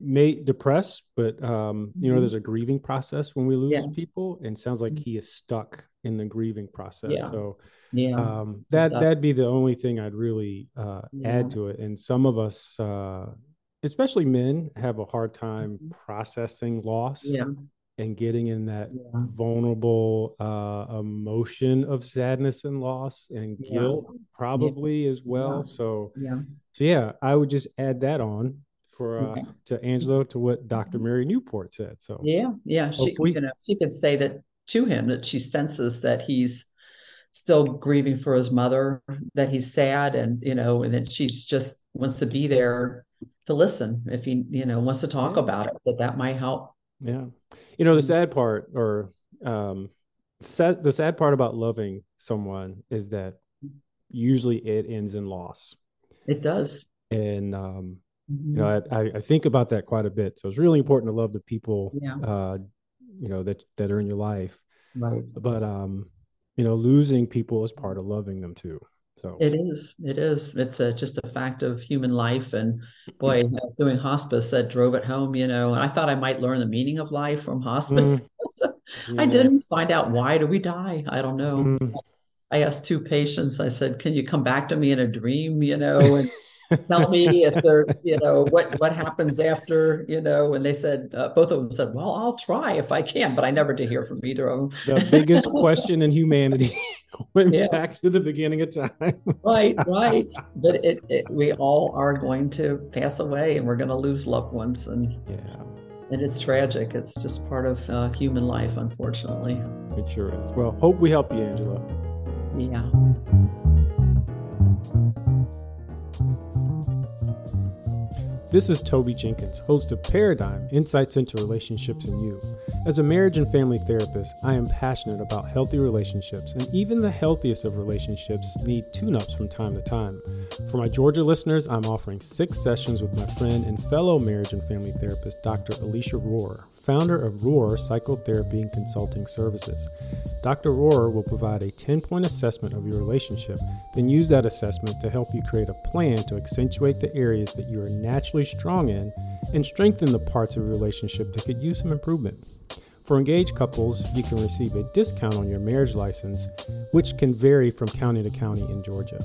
may depress, but um, you know, mm-hmm. there's a grieving process when we lose yeah. people, and sounds like mm-hmm. he is stuck in the grieving process. Yeah. So yeah, um, that that'd be the only thing I'd really uh, yeah. add to it. And some of us, uh, especially men, have a hard time mm-hmm. processing loss. Yeah. And getting in that vulnerable uh, emotion of sadness and loss and guilt, probably as well. So, yeah, so yeah, I would just add that on for uh, to Angelo to what Dr. Mary Newport said. So yeah, yeah, she you know she could say that to him that she senses that he's still grieving for his mother, that he's sad, and you know, and that she's just wants to be there to listen if he you know wants to talk yeah. about it. That that might help. Yeah, you know the sad part, or um, sad the sad part about loving someone is that usually it ends in loss. It does, and um, you know mm-hmm. I, I think about that quite a bit. So it's really important to love the people yeah. uh, you know that that are in your life. Right. But um you know losing people is part of loving them too so. It is it is. It's a, just a fact of human life. And boy doing hospice that drove it home you know and i thought i might learn the meaning of life from hospice. Mm. yeah. i didn't find out why. Do we die? I don't know. Mm. i asked two patients i said can you come back to me in a dream? You know and tell me if there's you know what what happens after you know and they said uh, both of them said well i'll try if i can but i never did hear from either of them the biggest question in humanity Went Yeah. back to the beginning of time. right, right. But it, it, we all are going to pass away, and we're going to lose loved ones, and yeah, and it's tragic. It's just part of uh, human life, unfortunately. it sure is. Well, hope we help you, Angela. Yeah. This is Toby Jenkins, host of Paradigm Insights into Relationships and You. As a marriage and family therapist, I am passionate about healthy relationships, and even the healthiest of relationships need tune ups from time to time. For my Georgia listeners, I'm offering six sessions with my friend and fellow marriage and family therapist, Dr. Alicia Rohr, founder of Rohr Psychotherapy and Consulting Services. Dr. Rohr will provide a 10 point assessment of your relationship, then use that assessment to help you create a plan to accentuate the areas that you are naturally strong in and strengthen the parts of your relationship that could use some improvement. For engaged couples, you can receive a discount on your marriage license, which can vary from county to county in Georgia.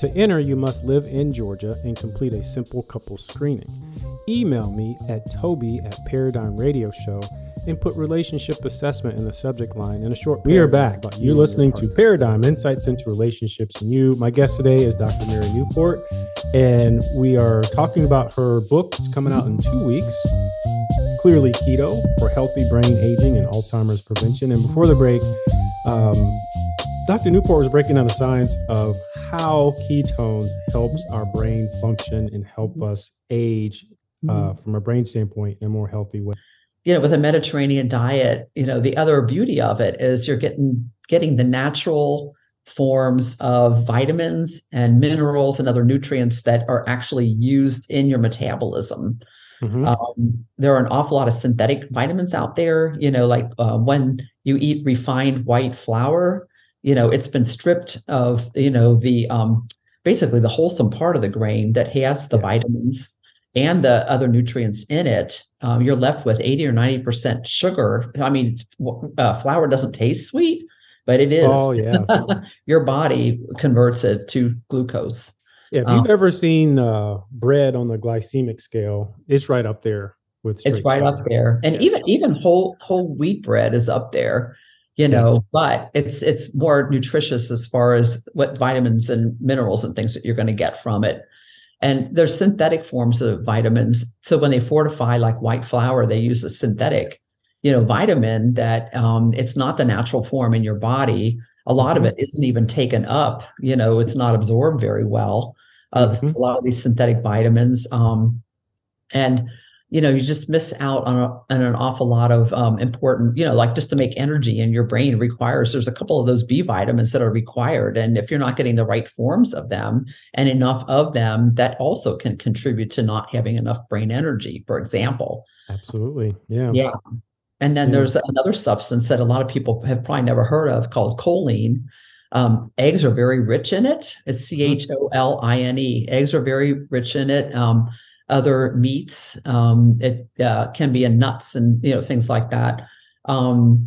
To enter, you must live in Georgia and complete a simple couple screening. Email me at toby at Paradigm Radio Show and put relationship assessment in the subject line in a short We are back. You're listening to. Paradigm Insights into Relationships and You. My guest today is Dr. Mary Newport, and we are talking about her book. It's coming out in two weeks. Clearly Keto for Healthy Brain Aging and Alzheimer's Prevention. And before the break, um, Dr. Newport was breaking down the science of how ketones helps our brain function and help us age uh, from a brain standpoint in a more healthy way. you know with a mediterranean diet you know the other beauty of it is you're getting getting the natural forms of vitamins and minerals and other nutrients that are actually used in your metabolism Mhm. um, there are an awful lot of synthetic vitamins out there you know like uh, when you eat refined white flour you know it's been stripped of you know the um, basically the wholesome part of the grain that has the Yeah. vitamins and the other nutrients in it um, you're left with 80 or 90 percent sugar i mean uh, flour doesn't taste sweet but it is Oh, yeah. your body converts it to glucose Yeah, if you've Um, ever seen uh, bread on the glycemic scale, it's right up there with. it's right up there and Yeah. even even whole whole wheat bread is up there you Yeah. know but it's it's more nutritious as far as what vitamins and minerals and things that you're going to get from it and there's synthetic forms of vitamins so when they fortify like white flour they use a synthetic you know vitamin that um, it's not the natural form in your body a lot of Mhm. it isn't even taken up you know it's not absorbed very well uh, Mhm. a lot of these synthetic vitamins um, and you know you just miss out on, a, on an awful lot of um, important you know like just to make energy in your brain requires there's a couple of those b vitamins that are required and if you're not getting the right forms of them and enough of them that also can contribute to not having enough brain energy for example Absolutely. Yeah. yeah and then Yeah. there's another substance that a lot of people have probably never heard of called choline um, eggs are very rich in it. It's c-h-o-l-i-n-e eggs are very rich in it. Um, other meats um, it uh, can be in nuts and you know things like that. Um,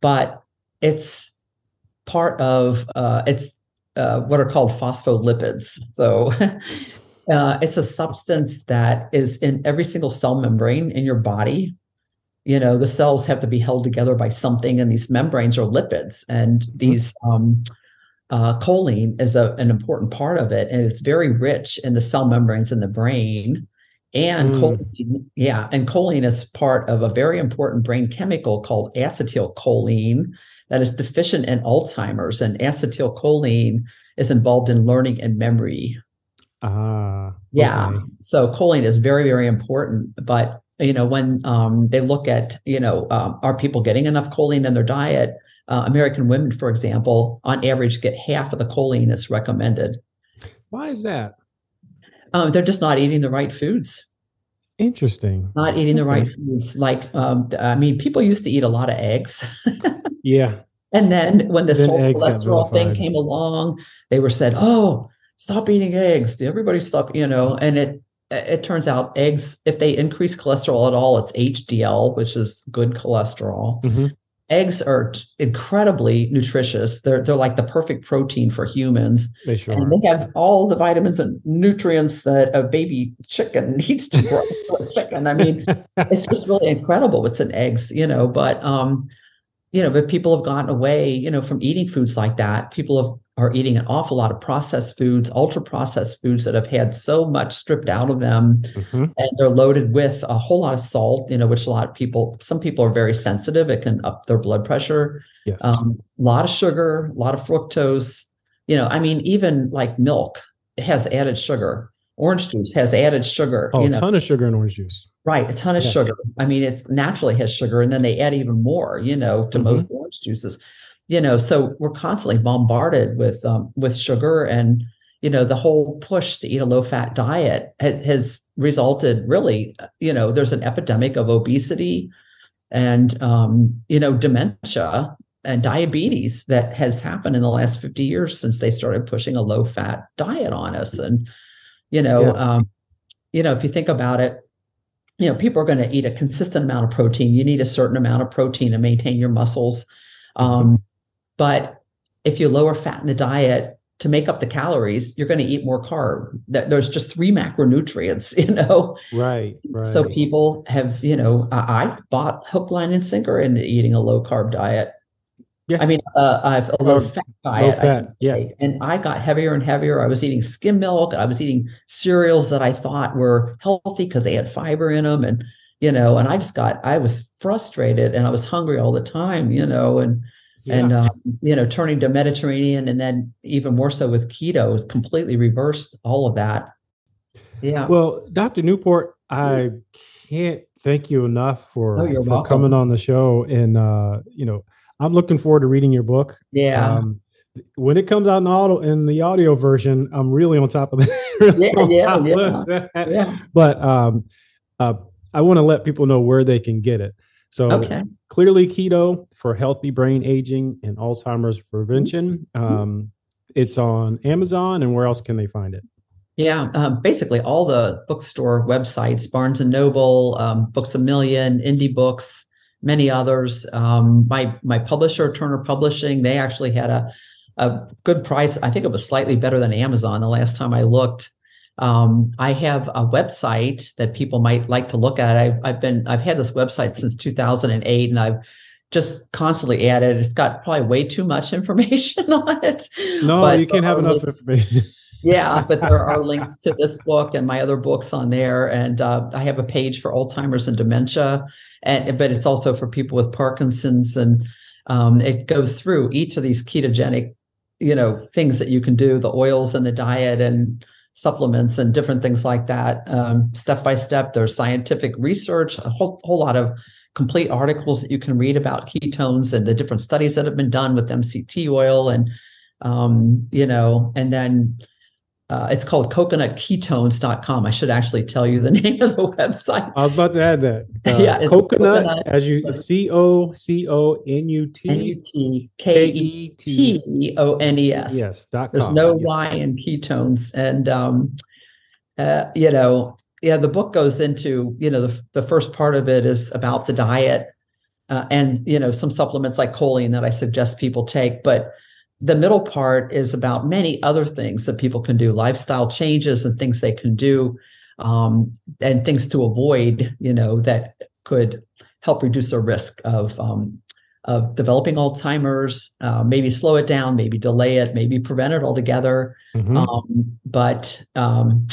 but it's part of uh, it's uh, what are called phospholipids. So uh, it's a substance that is in every single cell membrane in your body you know the cells have to be held together by something and these membranes are lipids and these um, uh, choline is a, an important part of it and it's very rich in the cell membranes in the brain and Mm. choline yeah and choline is part of a very important brain chemical called acetylcholine that is deficient in alzheimer's and acetylcholine is involved in learning and memory Ah. yeah. okay. So choline is very, very important. But you know, when um, they look at, you know, um, are people getting enough choline in their diet? Uh, American women, for example, on average, get half of the choline that's recommended. Why is that? Um, they're just not eating the right foods. Interesting. Not eating the right foods. Like, um, I mean, people used to eat a lot of eggs. Yeah. And then when this Then whole cholesterol thing came along, they were said, "Oh, stop eating eggs. Everybody stop." You know, and it it turns out eggs, if they increase cholesterol at all, it's HDL, which is good cholesterol. Mhm. Eggs are incredibly nutritious. They're they're like the perfect protein for humans, They sure. and are. they have all the vitamins and nutrients that a baby chicken needs to grow. a chicken. I mean, it's just really incredible what's in eggs, you know. But um, you know, but people have gotten away, you know, from eating foods like that. People have, are eating an awful lot of processed foods, ultra processed foods that have had so much stripped out of them, Mm-hmm. and they're loaded with a whole lot of salt. You know, which a lot of people, some people are very sensitive. It can up their blood pressure. Yes. Um, a lot of sugar, a lot of fructose. You know, I mean, even like milk has added sugar. Orange juice has added sugar. oh, you a ton of sugar in orange juice. Right, a ton of Yeah. sugar. I mean, it's naturally has sugar, and then they add even more, you know, to Mhm. most orange juices. You know, so we're constantly bombarded with um, with sugar, and you know, the whole push to eat a low fat diet ha- has resulted really, you know, there's an epidemic of obesity and um, you know, dementia and diabetes that has happened in the last 50 years since they started pushing a low fat diet on us. And you know, Yeah. um, you know, if you think about it, you know, people are going to eat a consistent amount of protein. You need a certain amount of protein to maintain your muscles. Um, but if you lower fat in the diet to make up the calories, you're going to eat more carb. There's just three macronutrients, you know. Right. Right. So people have, you know, I, bought hook, line, and sinker into eating a low carb diet. Yeah. I mean, uh, I've a low Low- fat diet. I fat, yeah. And I got heavier and heavier. I was eating skim milk. I was eating cereals that I thought were healthy because they had fiber in them. And, you know, and I just got, I was frustrated and I was hungry all the time, you know, and, Yeah. and, um, you know, turning to Mediterranean and then even more so with keto, it completely reversed all of that. Yeah. Well, Dr. Newport, I can't thank you enough for, Oh, for welcome. coming on the show. And, uh, you know, I'm looking forward to reading your book. yeah. Um, when it comes out in audio in the audio version, I'm really on top of that. really Yeah, yeah, yeah. yeah. But um, uh, I want to let people know where they can get it. So Okay. clearly keto for healthy brain aging and Alzheimer's prevention. Mm-hmm. Um, it's on Amazon, and where else can they find it? Yeah, um, basically all the bookstore websites, Barnes and Noble, um, Books a Million, Indie Books, many others. Um, my my publisher, Turner Publishing, they actually had a a good price. I think it was slightly better than Amazon the last time I looked. Um, I have a website that people might like to look at. I've I've been I've had this website since 2008, and I've just constantly added. It's got probably way too much information on it. No, but you can't have enough links- information. yeah, but there are links to this book and my other books on there, and uh, I have a page for Alzheimer's and dementia, and but it's also for people with Parkinson's, and um, it goes through each of these ketogenic, you know, things that you can do, the oils and the diet and supplements and different things like that, um, step by step. There's scientific research, a whole whole lot of complete articles that you can read about ketones and the different studies that have been done with MCT oil and um, you know, and then uh, it's called coconutketones.com. I should actually tell you the name of the website. I was about to add that. Uh, Yeah, it's coconut, coconut. as you C O C O N U T K E T. O N E S. Yes. Dot There's no Yes. Y in ketones. And, um, uh, you know, yeah, the book goes into, you know, the, the first part of it is about the diet uh, and, you know, some supplements like choline that I suggest people take. But the middle part is about many other things that people can do, lifestyle changes and things they can do, um, and things to avoid, you know, that could help reduce their risk of um, of developing Alzheimer's, uh, maybe slow it down, maybe delay it, maybe prevent it altogether. Mhm. Um, but um,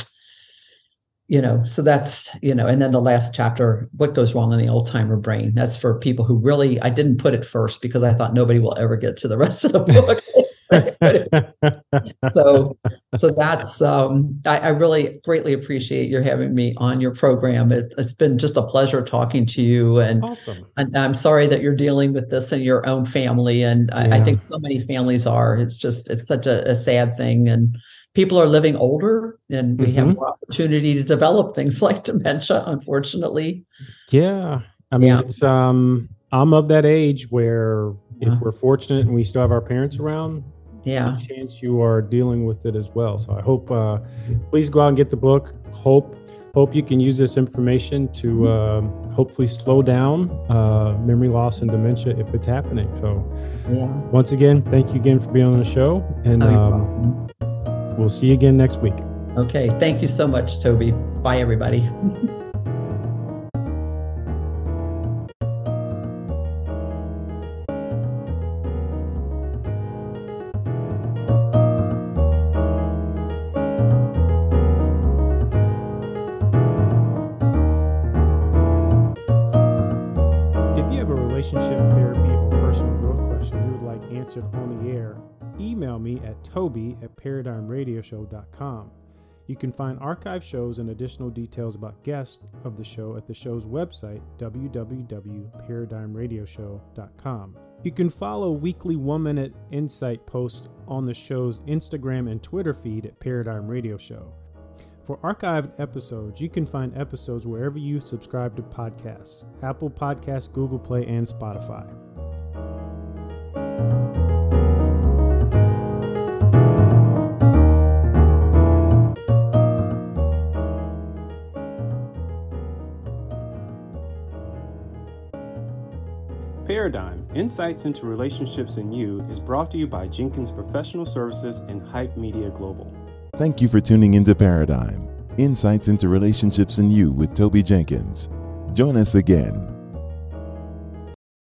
you know, so that's you know, and then the last chapter, what goes wrong in the Alzheimer brain? That's for people who really. I didn't put it first because I thought nobody will ever get to the rest of the book. so so that's um I, I really greatly appreciate your having me on your program it, it's been just a pleasure talking to you and, awesome. and i'm sorry that you're dealing with this in your own family and I, I think so many families are it's just it's such a, a sad thing and people are living older and we have Mhm. more opportunity to develop things like dementia unfortunately Yeah. I mean, Yeah. it's um I'm of that age where if we're fortunate and we still have our parents around, yeah chance you are dealing with it as well. So I hope uh please go out and get the book. Hope hope you can use this information to um, hopefully slow down uh, memory loss and dementia if it's happening. So yeah once again, thank you again for being on the show, and um, we'll see you again next week. okay thank you so much toby bye everybody You can find archive shows and additional details about guests of the show at the show's website, www.paradigmradioshow.com. You can follow weekly one minute insight posts on the show's Instagram and Twitter feed at Paradigm Radio Show. For archived episodes, you can find episodes wherever you subscribe to podcasts Apple Podcasts, Google Play, and Spotify. Paradigm Insights into Relationships in You is brought to you by Jenkins Professional Services and Hype Media Global. Thank you for tuning into Paradigm Insights into Relationships in You with Toby Jenkins. Join us again